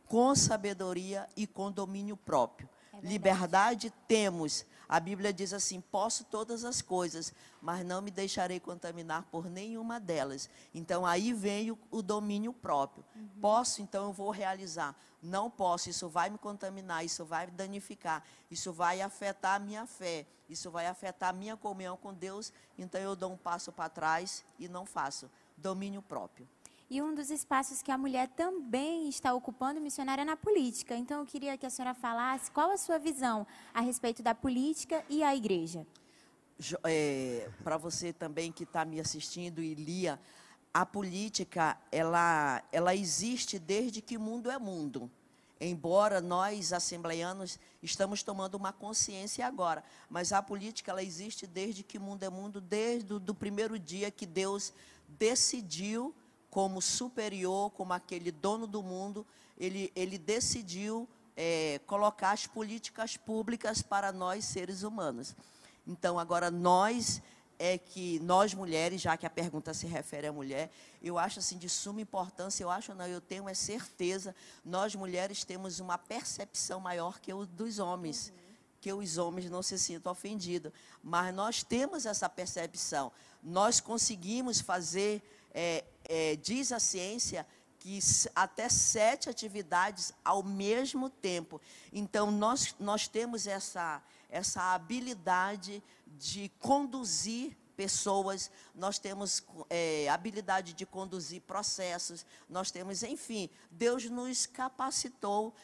com sabedoria e com domínio próprio. Liberdade temos. A Bíblia diz assim: posso todas as coisas, mas não me deixarei contaminar por nenhuma delas. Então aí vem o, o domínio próprio. Posso, então eu vou realizar. Não posso, isso vai me contaminar, isso vai me danificar, isso vai afetar a minha fé, isso vai afetar a minha comunhão com Deus. Então eu dou um passo para trás e não faço. Domínio próprio. E um dos espaços que a mulher também está ocupando, missionária, é na política. Então, eu queria que a senhora falasse qual a sua visão a respeito da política e a igreja. para você também que está me assistindo e lia, a política ela, ela existe desde que mundo é mundo. Embora nós, assembleianos, estamos tomando uma consciência agora, mas a política ela existe desde que mundo é mundo, desde o do primeiro dia que Deus decidiu, como superior, como aquele dono do mundo, ele, ele decidiu eh, colocar as políticas públicas para nós, seres humanos. Então, agora, nós é que, nós mulheres, já que a pergunta se refere à mulher, eu acho assim de suma importância, eu acho não, eu tenho é certeza, nós mulheres temos uma percepção maior que o dos homens, que os homens não se sintam ofendidos, mas nós temos essa percepção, nós conseguimos fazer, é, é, diz a ciência, que até sete atividades ao mesmo tempo. Então, nós, nós temos essa, essa habilidade de conduzir pessoas, nós temos é, habilidade de conduzir processos, nós temos, enfim, Deus nos capacitou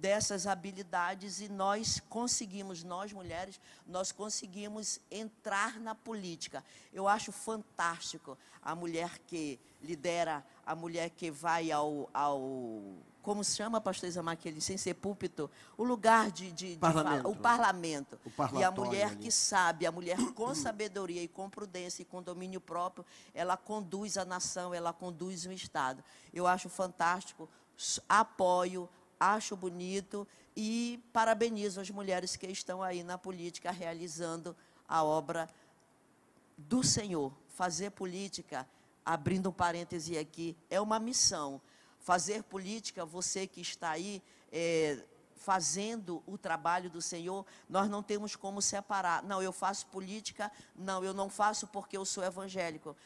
dessas habilidades e nós conseguimos, nós mulheres, nós conseguimos entrar na política. Eu acho fantástico a mulher que lidera, a mulher que vai ao, ao como se chama, pastor Isamar, aquele sem ser púlpito, o lugar de, de, Parlamento. o parlamento. O e a mulher ali. que sabe, a mulher com sabedoria e com prudência e com domínio próprio, ela conduz a nação, ela conduz o Estado. Eu acho fantástico, apoio, acho bonito e parabenizo as mulheres que estão aí na política realizando a obra do Senhor. Fazer política, abrindo um parêntese aqui, é uma missão. Fazer política, você que está aí é, fazendo o trabalho do Senhor, nós não temos como separar. Não, eu faço política, não, eu não faço porque eu sou evangélico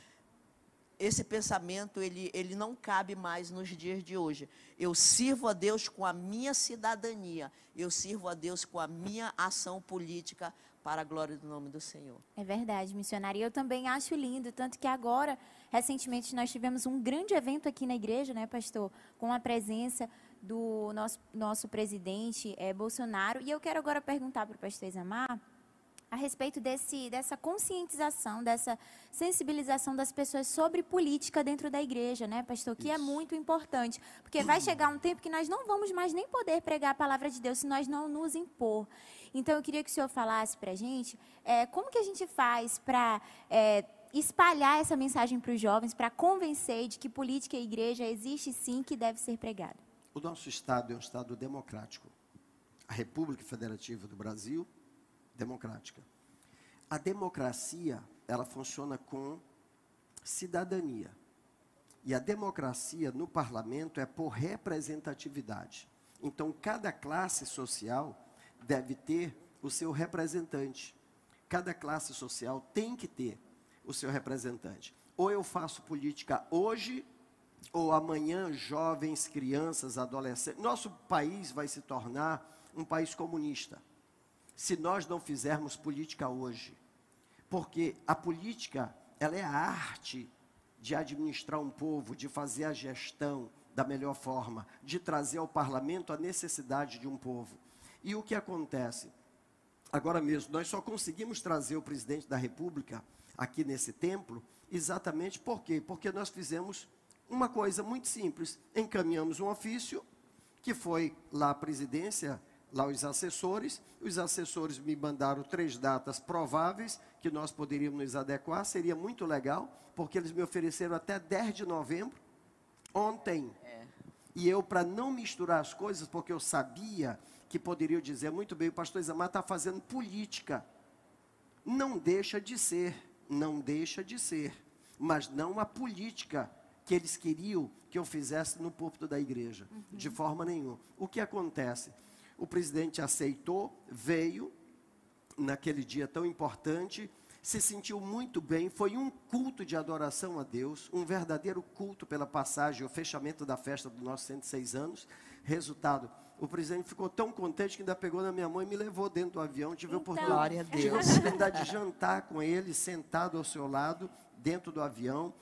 esse pensamento ele, ele não cabe mais nos dias de hoje. Eu sirvo a Deus com a minha cidadania, eu sirvo a Deus com a minha ação política para a glória do nome do Senhor. É verdade, missionária. Eu também acho lindo, tanto que agora, recentemente, nós tivemos um grande evento aqui na igreja, né, pastor, com a presença do nosso, nosso presidente é, Bolsonaro. E eu quero agora perguntar para o pastor Isamar a respeito desse, dessa conscientização, dessa sensibilização das pessoas sobre política dentro da igreja, né, pastor? Que é Isso. é muito importante. Porque vai chegar um tempo que nós não vamos mais nem poder pregar a palavra de Deus se nós não nos impor. Então, eu queria que o senhor falasse para a gente é, como que a gente faz para é, espalhar essa mensagem para os jovens, para convencer de que política e igreja existe sim, que deve ser pregada. O nosso Estado é um Estado democrático. A República Federativa do Brasil democrática. A democracia, ela funciona com cidadania. E a democracia no parlamento é por representatividade. Então, cada classe social deve ter o seu representante. Cada classe social tem que ter o seu representante. Ou eu faço política hoje, ou amanhã, jovens, crianças, adolescentes. Nosso país vai se tornar um país comunista se nós não fizermos política hoje. Porque a política, ela é a arte de administrar um povo, de fazer a gestão da melhor forma, de trazer ao parlamento a necessidade de um povo. E o que acontece? Agora mesmo, nós só conseguimos trazer o presidente da República aqui nesse templo, exatamente por quê? Porque nós fizemos uma coisa muito simples: encaminhamos um ofício que foi lá à presidência lá os assessores. Os assessores me mandaram três datas prováveis que nós poderíamos nos adequar. Seria muito legal, porque eles me ofereceram até 10 de novembro, ontem. É. E eu, para não misturar as coisas, porque eu sabia que poderiam dizer muito bem, o pastor Isamar está fazendo política. Não deixa de ser, não deixa de ser, mas não a política que eles queriam que eu fizesse no púlpito da igreja, uhum. de forma nenhuma. O que acontece? O presidente aceitou, veio naquele dia tão importante, se sentiu muito bem. Foi um culto de adoração a Deus, um verdadeiro culto pela passagem, o fechamento da festa dos nossos 106 anos. Resultado, o presidente ficou tão contente que ainda pegou na minha mão e me levou dentro do avião. Tive, então, oportunidade, tive a oportunidade de jantar com ele, sentado ao seu lado, dentro do avião.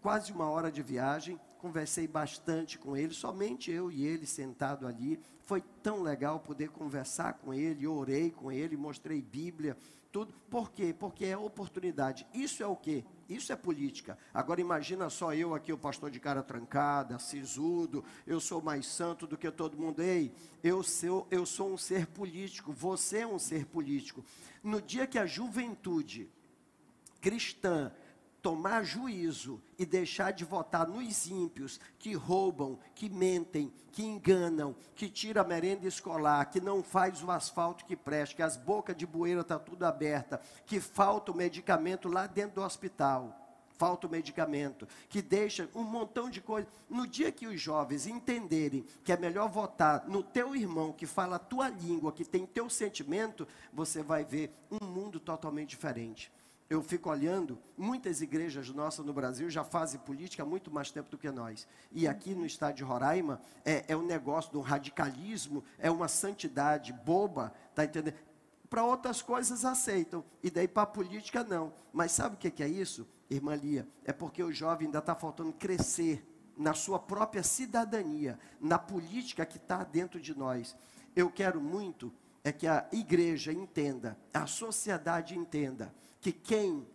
Quase uma hora de viagem conversei bastante com ele, somente eu e ele sentado ali. Foi tão legal poder conversar com ele, orei com ele, mostrei Bíblia, tudo. Por quê? Porque é oportunidade. Isso é o quê? Isso é política. Agora imagina só eu aqui, o pastor de cara trancada, sisudo, eu sou mais santo do que todo mundo. Ei, eu sou, eu sou um ser político, você é um ser político. No dia que a juventude cristã tomar juízo e deixar de votar nos ímpios que roubam, que mentem, que enganam, que tira a merenda escolar, que não faz o asfalto que presta, que as bocas de bueira estão tá tudo aberta, que falta o medicamento lá dentro do hospital, falta o medicamento, que deixa um montão de coisas. No dia que os jovens entenderem que é melhor votar no teu irmão que fala a tua língua, que tem teu sentimento, você vai ver um mundo totalmente diferente eu fico olhando, muitas igrejas nossas no Brasil já fazem política há muito mais tempo do que nós. E aqui no estado de Roraima é, é um negócio do radicalismo, é uma santidade boba, tá entendendo? Para outras coisas aceitam, e daí para a política não. Mas sabe o que é isso, irmã Lia? É porque o jovem ainda está faltando crescer na sua própria cidadania, na política que está dentro de nós. Eu quero muito é que a igreja entenda, a sociedade entenda, que quem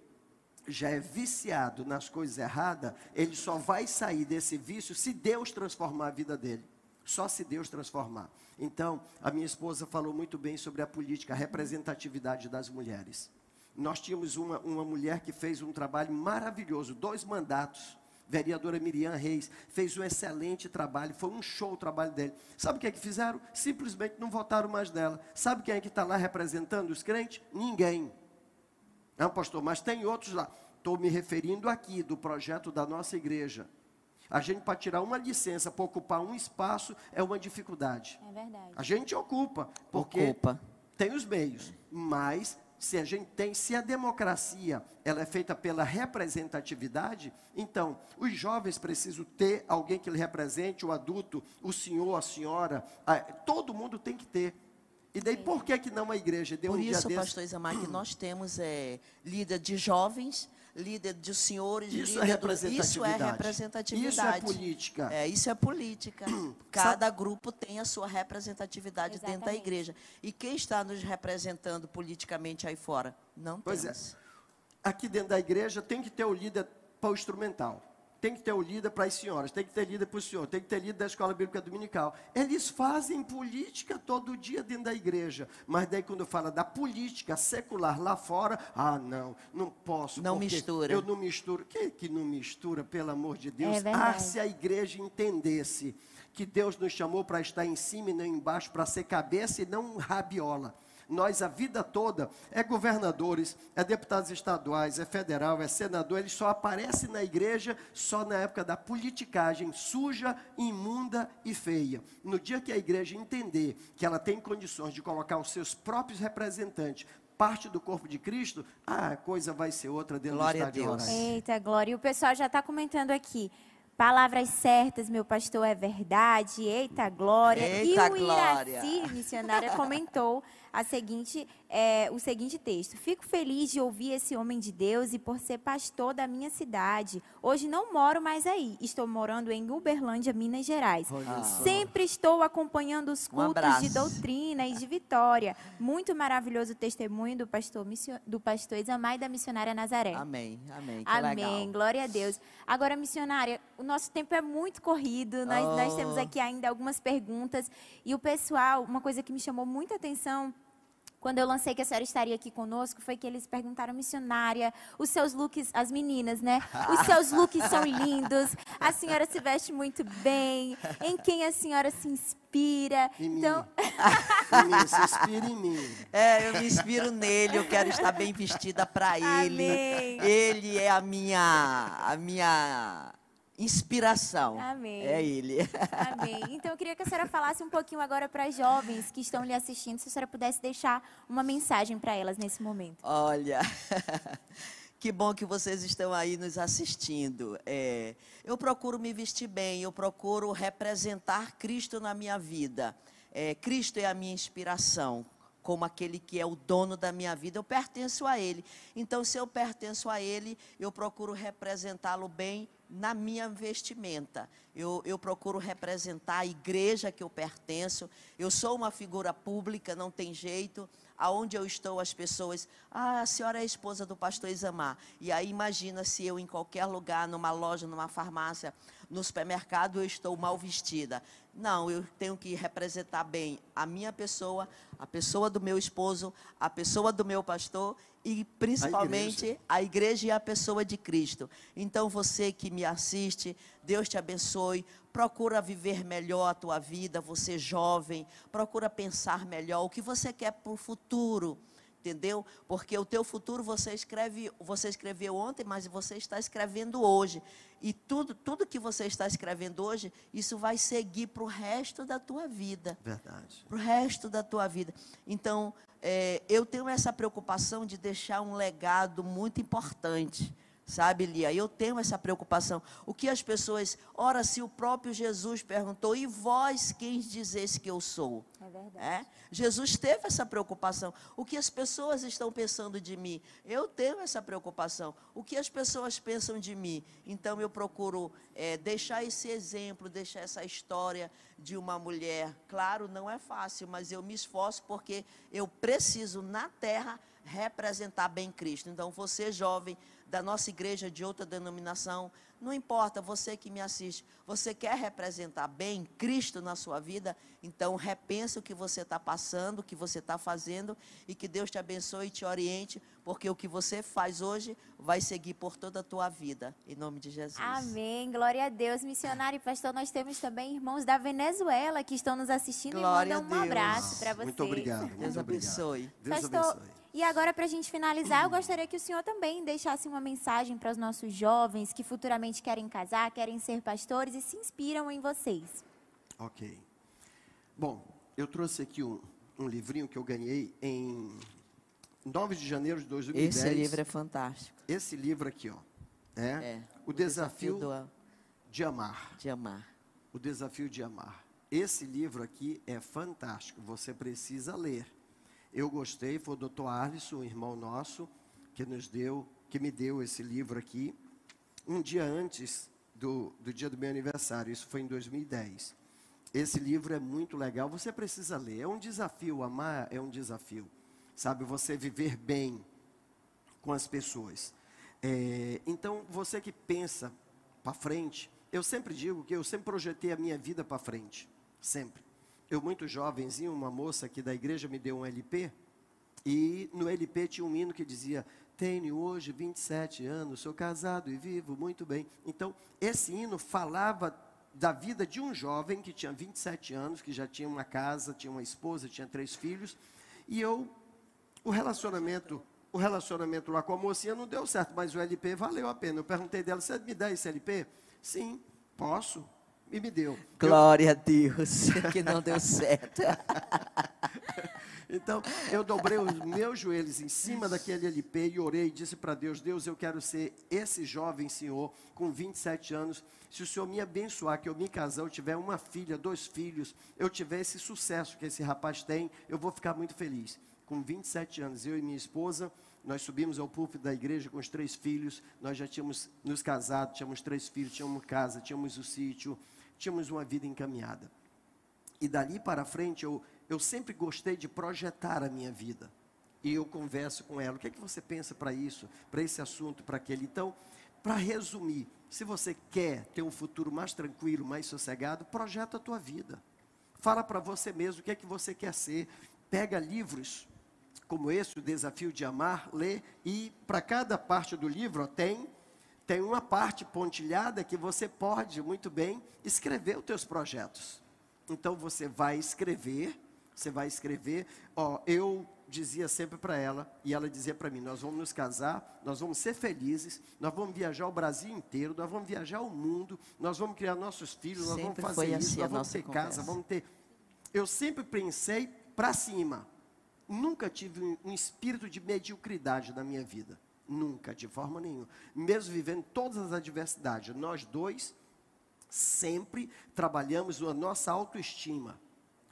já é viciado nas coisas erradas, ele só vai sair desse vício se Deus transformar a vida dele. Só se Deus transformar. Então, a minha esposa falou muito bem sobre a política, a representatividade das mulheres. Nós tínhamos uma, uma mulher que fez um trabalho maravilhoso, dois mandatos Vereadora Miriam Reis fez um excelente trabalho, foi um show o trabalho dele. Sabe o que é que fizeram? Simplesmente não votaram mais dela. Sabe quem é que está lá representando os crentes? Ninguém. Não, pastor, mas tem outros lá. Estou me referindo aqui do projeto da nossa igreja. A gente, para tirar uma licença, para ocupar um espaço, é uma dificuldade. É verdade. A gente ocupa, porque Ocupa. tem os meios, mas se a gente tem, se a democracia ela é feita pela representatividade, então os jovens precisam ter alguém que lhe represente, o adulto, o senhor, a senhora, a- todo mundo tem que ter. E daí por que que não a igreja deu Por um dia isso, desse? pastor Isamar, que nós temos é, líder de jovens, líder de senhores, Isso líder é do- Isso é representatividade. representatividade. Isso é política. É, isso é política. (clears throat) Cada grupo tem a sua representatividade dentro da Exatamente. igreja. E quem está nos representando politicamente aí fora? Não Pois é. temos. Aqui dentro da igreja tem que ter o líder para o instrumental. Tem que ter o líder para as senhoras, tem que ter líder para o senhor, tem que ter líder da escola bíblica dominical. Eles fazem política todo dia dentro da igreja. Mas daí quando fala da política secular lá fora, ah, não, não posso. Não mistura. Eu não misturo. Quem que não mistura, pelo amor de Deus? É ah, se a igreja entendesse que Deus nos chamou para estar em cima e não embaixo, para ser cabeça e não rabiola. Nós, a vida toda, é governadores, é deputados estaduais, é federal, é senador, eles só aparecem na igreja só na época da politicagem suja, imunda e feia. No dia que a igreja entender que ela tem condições de colocar os seus próprios representantes, parte do corpo de Cristo, ah, a coisa vai ser outra dentro Glória do a estádio Deus. Horácio. Eita, Glória. E o pessoal já está comentando aqui. Palavras certas, meu pastor, é verdade. Eita, Glória. Eita, e o glória. Iraci, missionária, comentou a seguinte, é, o seguinte texto. Fico feliz de ouvir esse homem de Deus e por ser pastor da minha cidade. Hoje não moro mais aí. Estou morando em Uberlândia, Minas Gerais. Só. Sempre estou acompanhando os Um cultos abraço. de doutrina e de vitória. Muito maravilhoso o testemunho do pastor, do pastor Isamar e da missionária Nazaré. Amém, amém. Que Amém, legal. glória a Deus. Agora, missionária, o nosso tempo é muito corrido, nós, nós Oh. temos aqui ainda algumas perguntas. E o pessoal, uma coisa que me chamou muita atenção, quando eu lancei que a senhora estaria aqui conosco, foi que eles perguntaram, missionária, os seus looks, as meninas, né? Os seus looks são (laughs) lindos, a senhora se veste muito bem, em quem a senhora se inspira. Em mim. Então, (laughs) Em mim, se inspira em mim. É, eu me inspiro nele, eu quero estar bem vestida para ele. Amém. Ele é a minha, a minha inspiração. Amém. É ele. (laughs) Amém. Então eu queria que a senhora falasse um pouquinho agora para as jovens que estão lhe assistindo, se a senhora pudesse deixar uma mensagem para elas nesse momento. Olha, (laughs) que bom que vocês estão aí nos assistindo. É, eu procuro me vestir bem, eu procuro representar Cristo na minha vida. É, Cristo é a minha inspiração. Como aquele que é o dono da minha vida, eu pertenço a Ele. Então, se eu pertenço a Ele, eu procuro representá-lo bem na minha vestimenta. Eu, eu procuro representar a igreja que eu pertenço. Eu sou uma figura pública, não tem jeito. Aonde eu estou, as pessoas, ah, a senhora é a esposa do pastor Isamar. E aí imagina se eu em qualquer lugar, numa loja, numa farmácia, no supermercado, eu estou mal vestida. Não, eu tenho que representar bem a minha pessoa, a pessoa do meu esposo, a pessoa do meu pastor e principalmente a igreja e a pessoa de Cristo. Então você que me assiste, Deus te abençoe. Procura viver melhor a tua vida, você jovem, procura pensar melhor o que você quer para o futuro entendeu? Porque o teu futuro você escreve, você escreveu ontem, mas você está escrevendo hoje. E tudo, tudo que você está escrevendo hoje, isso vai seguir para o resto da tua vida. Verdade. Para o resto da tua vida. Então, é, eu tenho essa preocupação de deixar um legado muito importante. Sabe, Lia? Eu tenho essa preocupação. O que as pessoas. Ora, se o próprio Jesus perguntou, e vós quem dizes que eu sou? É verdade. É? Jesus teve essa preocupação. O que as pessoas estão pensando de mim? Eu tenho essa preocupação. O que as pessoas pensam de mim? Então eu procuro é, deixar esse exemplo, deixar essa história de uma mulher. Claro, não é fácil, mas eu me esforço porque eu preciso na terra representar bem Cristo. Então, você jovem da nossa igreja de outra denominação, não importa, você que me assiste, você quer representar bem Cristo na sua vida, então repense o que você está passando, o que você está fazendo e que Deus te abençoe e te oriente, porque o que você faz hoje vai seguir por toda a tua vida, em nome de Jesus. Amém. Glória a Deus. Missionário e pastor, nós temos também irmãos da Venezuela que estão nos assistindo Glória e mandam um abraço para vocês. Muito obrigado. Muito Deus obrigado. abençoe. Deus Pastor, abençoe. E agora para a gente finalizar, eu gostaria que o senhor também deixasse uma mensagem para os nossos jovens que futuramente querem casar, querem ser pastores e se inspiram em vocês. Ok. Bom, eu trouxe aqui um, um livrinho que eu ganhei em 9 de janeiro de 2010. Esse livro é fantástico. Esse livro aqui, ó. É, É, o desafio, do- de amar. de amar. O desafio de amar. Esse livro aqui é fantástico. Você precisa ler. Eu gostei, foi o Dr. Alisson, um irmão nosso, que nos deu, que me deu esse livro aqui, um dia antes do, do dia do meu aniversário. Isso foi em 2010. Esse livro é muito legal. Você precisa ler. É um desafio. Amar é um desafio. Sabe, você viver bem com as pessoas. É, então, você que pensa para frente, eu sempre digo que eu sempre projetei a minha vida para frente. Sempre. Eu, muito jovenzinho, uma moça aqui da igreja me deu um LP, e no LP tinha um hino que dizia: Tenho hoje 27 anos, sou casado e vivo muito bem. Então, esse hino falava da vida de um jovem que tinha 27 anos, que já tinha uma casa, tinha uma esposa, tinha três filhos, e eu o relacionamento, o relacionamento lá com a mocinha não deu certo, mas o LP valeu a pena. Eu perguntei dela, você me dá esse LP? Sim, posso. E me deu. Glória a Deus, (laughs) que não deu certo. (laughs) Então, eu dobrei os meus joelhos em cima daquele LP e orei e disse para Deus: Deus, eu quero ser esse jovem senhor com 27 anos. Se o Senhor me abençoar, que eu me casar, eu tiver uma filha, dois filhos, eu tiver esse sucesso que esse rapaz tem, eu vou ficar muito feliz. Com 27 anos, eu e minha esposa, nós subimos ao púlpito da igreja com os três filhos, nós já tínhamos nos casado, tínhamos três filhos, tínhamos casa, tínhamos o sítio, tínhamos uma vida encaminhada. E dali para frente, eu, eu sempre gostei de projetar a minha vida. E eu converso com ela. O que é que você pensa para isso, para esse assunto, para aquele? Então, para resumir, se você quer ter um futuro mais tranquilo, mais sossegado, projeta a tua vida. Fala para você mesmo o que é que você quer ser. Pega livros como esse, o Desafio de Amar, lê, e para cada parte do livro ó, tem tem uma parte pontilhada que você pode muito bem escrever os teus projetos. Então você vai escrever, você vai escrever. Ó, eu dizia sempre para ela e ela dizia para mim: nós vamos nos casar, nós vamos ser felizes, nós vamos viajar o Brasil inteiro, nós vamos viajar o mundo, nós vamos criar nossos filhos, nós Sempre vamos foi fazer isso, assim nós vamos ter casa, conversa. vamos ter. Eu sempre pensei para cima. Nunca tive um espírito de mediocridade na minha vida. Nunca, de forma nenhuma. Mesmo vivendo todas as adversidades. Nós dois sempre trabalhamos a nossa autoestima.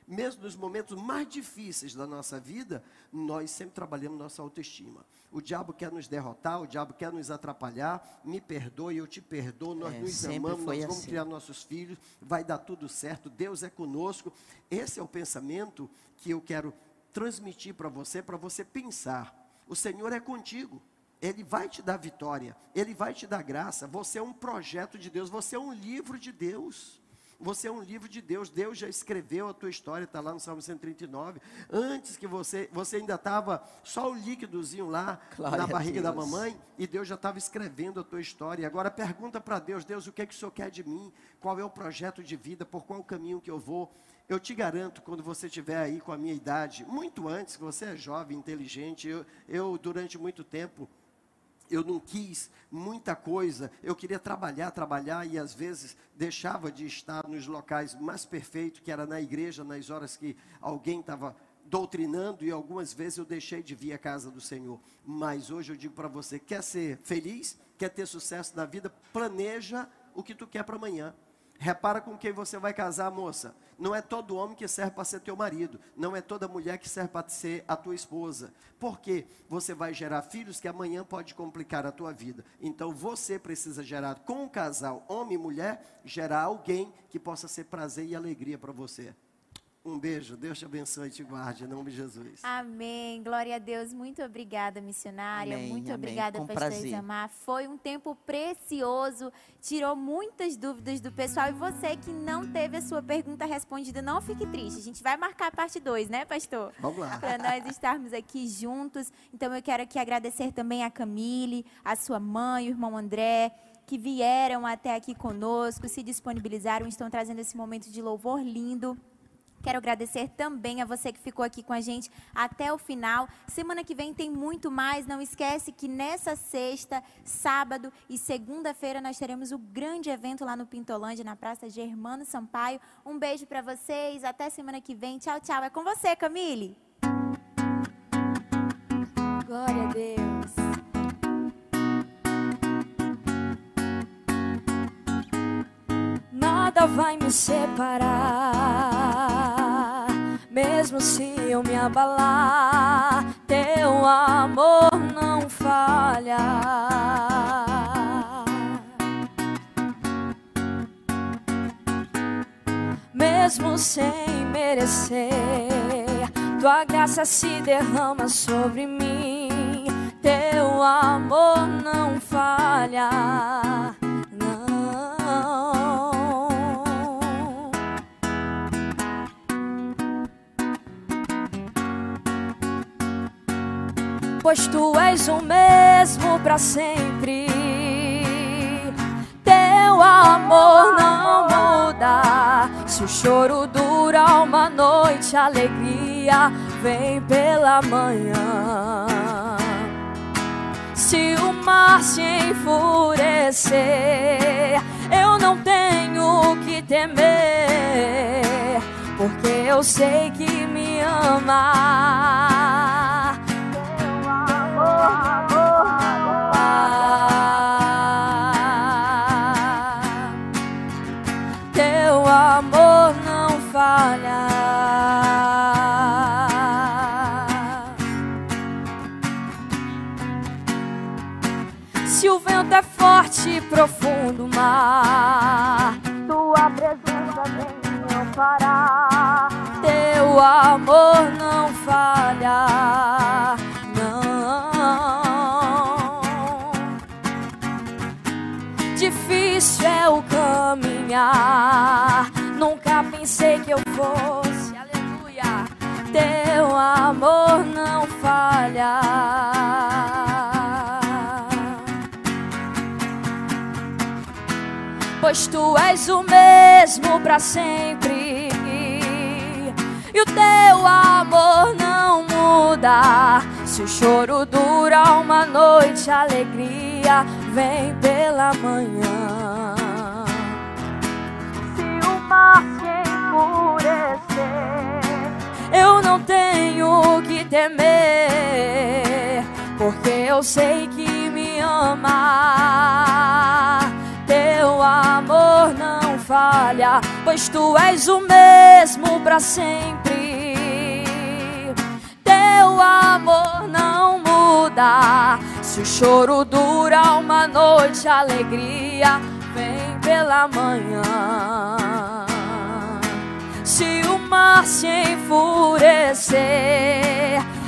Mesmo nos momentos mais difíceis da nossa vida, nós sempre trabalhamos nossa autoestima. O diabo quer nos derrotar, o diabo quer nos atrapalhar. Me perdoe, eu te perdoo, nós É, nos amamos, nós vamos assim. criar nossos filhos, vai dar tudo certo, Deus é conosco. Esse é o pensamento que eu quero transmitir para você, para você pensar. O Senhor é contigo. Ele vai te dar vitória, ele vai te dar graça. Você é um projeto de Deus, você é um livro de Deus. Você é um livro de Deus. Deus já escreveu a tua história, está lá no Salmo 139. Antes que você, você ainda estava só o líquidozinho lá Glória na barriga da mamãe e Deus já estava escrevendo a tua história. Agora pergunta para Deus, Deus, o que é que o Senhor quer de mim? Qual é o projeto de vida? Por qual caminho que eu vou? Eu te garanto, quando você estiver aí com a minha idade, muito antes, que você é jovem, inteligente, eu, eu durante muito tempo, eu não quis muita coisa, eu queria trabalhar, trabalhar e às vezes deixava de estar nos locais mais perfeitos, que era na igreja, nas horas que alguém estava doutrinando e algumas vezes eu deixei de vir à casa do Senhor. Mas hoje eu digo para você, quer ser feliz, quer ter sucesso na vida, planeja o que tu quer para amanhã. Repara com quem você vai casar, moça. Não é todo homem que serve para ser teu marido. Não é toda mulher que serve para ser a tua esposa. Porque você vai gerar filhos que amanhã pode complicar a tua vida. Então você precisa gerar com o casal, homem e mulher, gerar alguém que possa ser prazer e alegria para você. Um beijo, Deus te abençoe e te guarde, em nome de Jesus. Amém. Glória a Deus. Muito obrigada, missionária. Amém, Muito amém. obrigada, Com pastor prazer. Isamar. Foi um tempo precioso. Tirou muitas dúvidas do pessoal. E você que não teve a sua pergunta respondida, não fique triste. A gente vai marcar a parte 2, né, pastor? Vamos lá. Para nós estarmos aqui juntos. Então eu quero aqui agradecer também a Camille, a sua mãe, o irmão André, que vieram até aqui conosco, se disponibilizaram, estão trazendo esse momento de louvor lindo. Quero agradecer também a você que ficou aqui com a gente até o final. Semana que vem tem muito mais. Não esquece que nessa sexta, sábado e segunda-feira nós teremos o grande evento lá no Pintolândia, na Praça Germano Sampaio. Um beijo para vocês. Até semana que vem. Tchau, tchau. É com você, Camille. Glória a Deus. Nada vai me separar, mesmo se eu me abalar, teu amor não falha. Mesmo sem merecer, tua graça se derrama sobre mim. Teu amor não falha. Pois tu és o mesmo para sempre. Teu amor não muda. Se o choro dura uma noite, a alegria vem pela manhã. Se o mar se enfurecer, eu não tenho o que temer, porque eu sei que me ama. Se o vento é forte e profundo o mar, tua presença vem não parar. Teu amor não falha. Difícil é o caminhar. Nunca pensei que eu fosse. Aleluia. Teu amor não falha. Pois tu és o mesmo para sempre. E o teu amor não muda. Se o choro dura uma noite, a alegria vem pela manhã. Se o mar se enfurecer, eu não tenho o que temer, porque eu sei que me ama. Teu amor falha, pois tu és o mesmo para sempre. Teu amor não muda. Se o choro dura uma noite, a alegria vem pela manhã. Se o mar se enfurecer,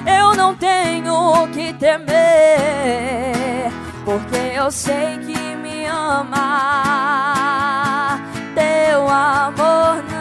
eu não tenho o que temer, porque eu sei que me ama. amor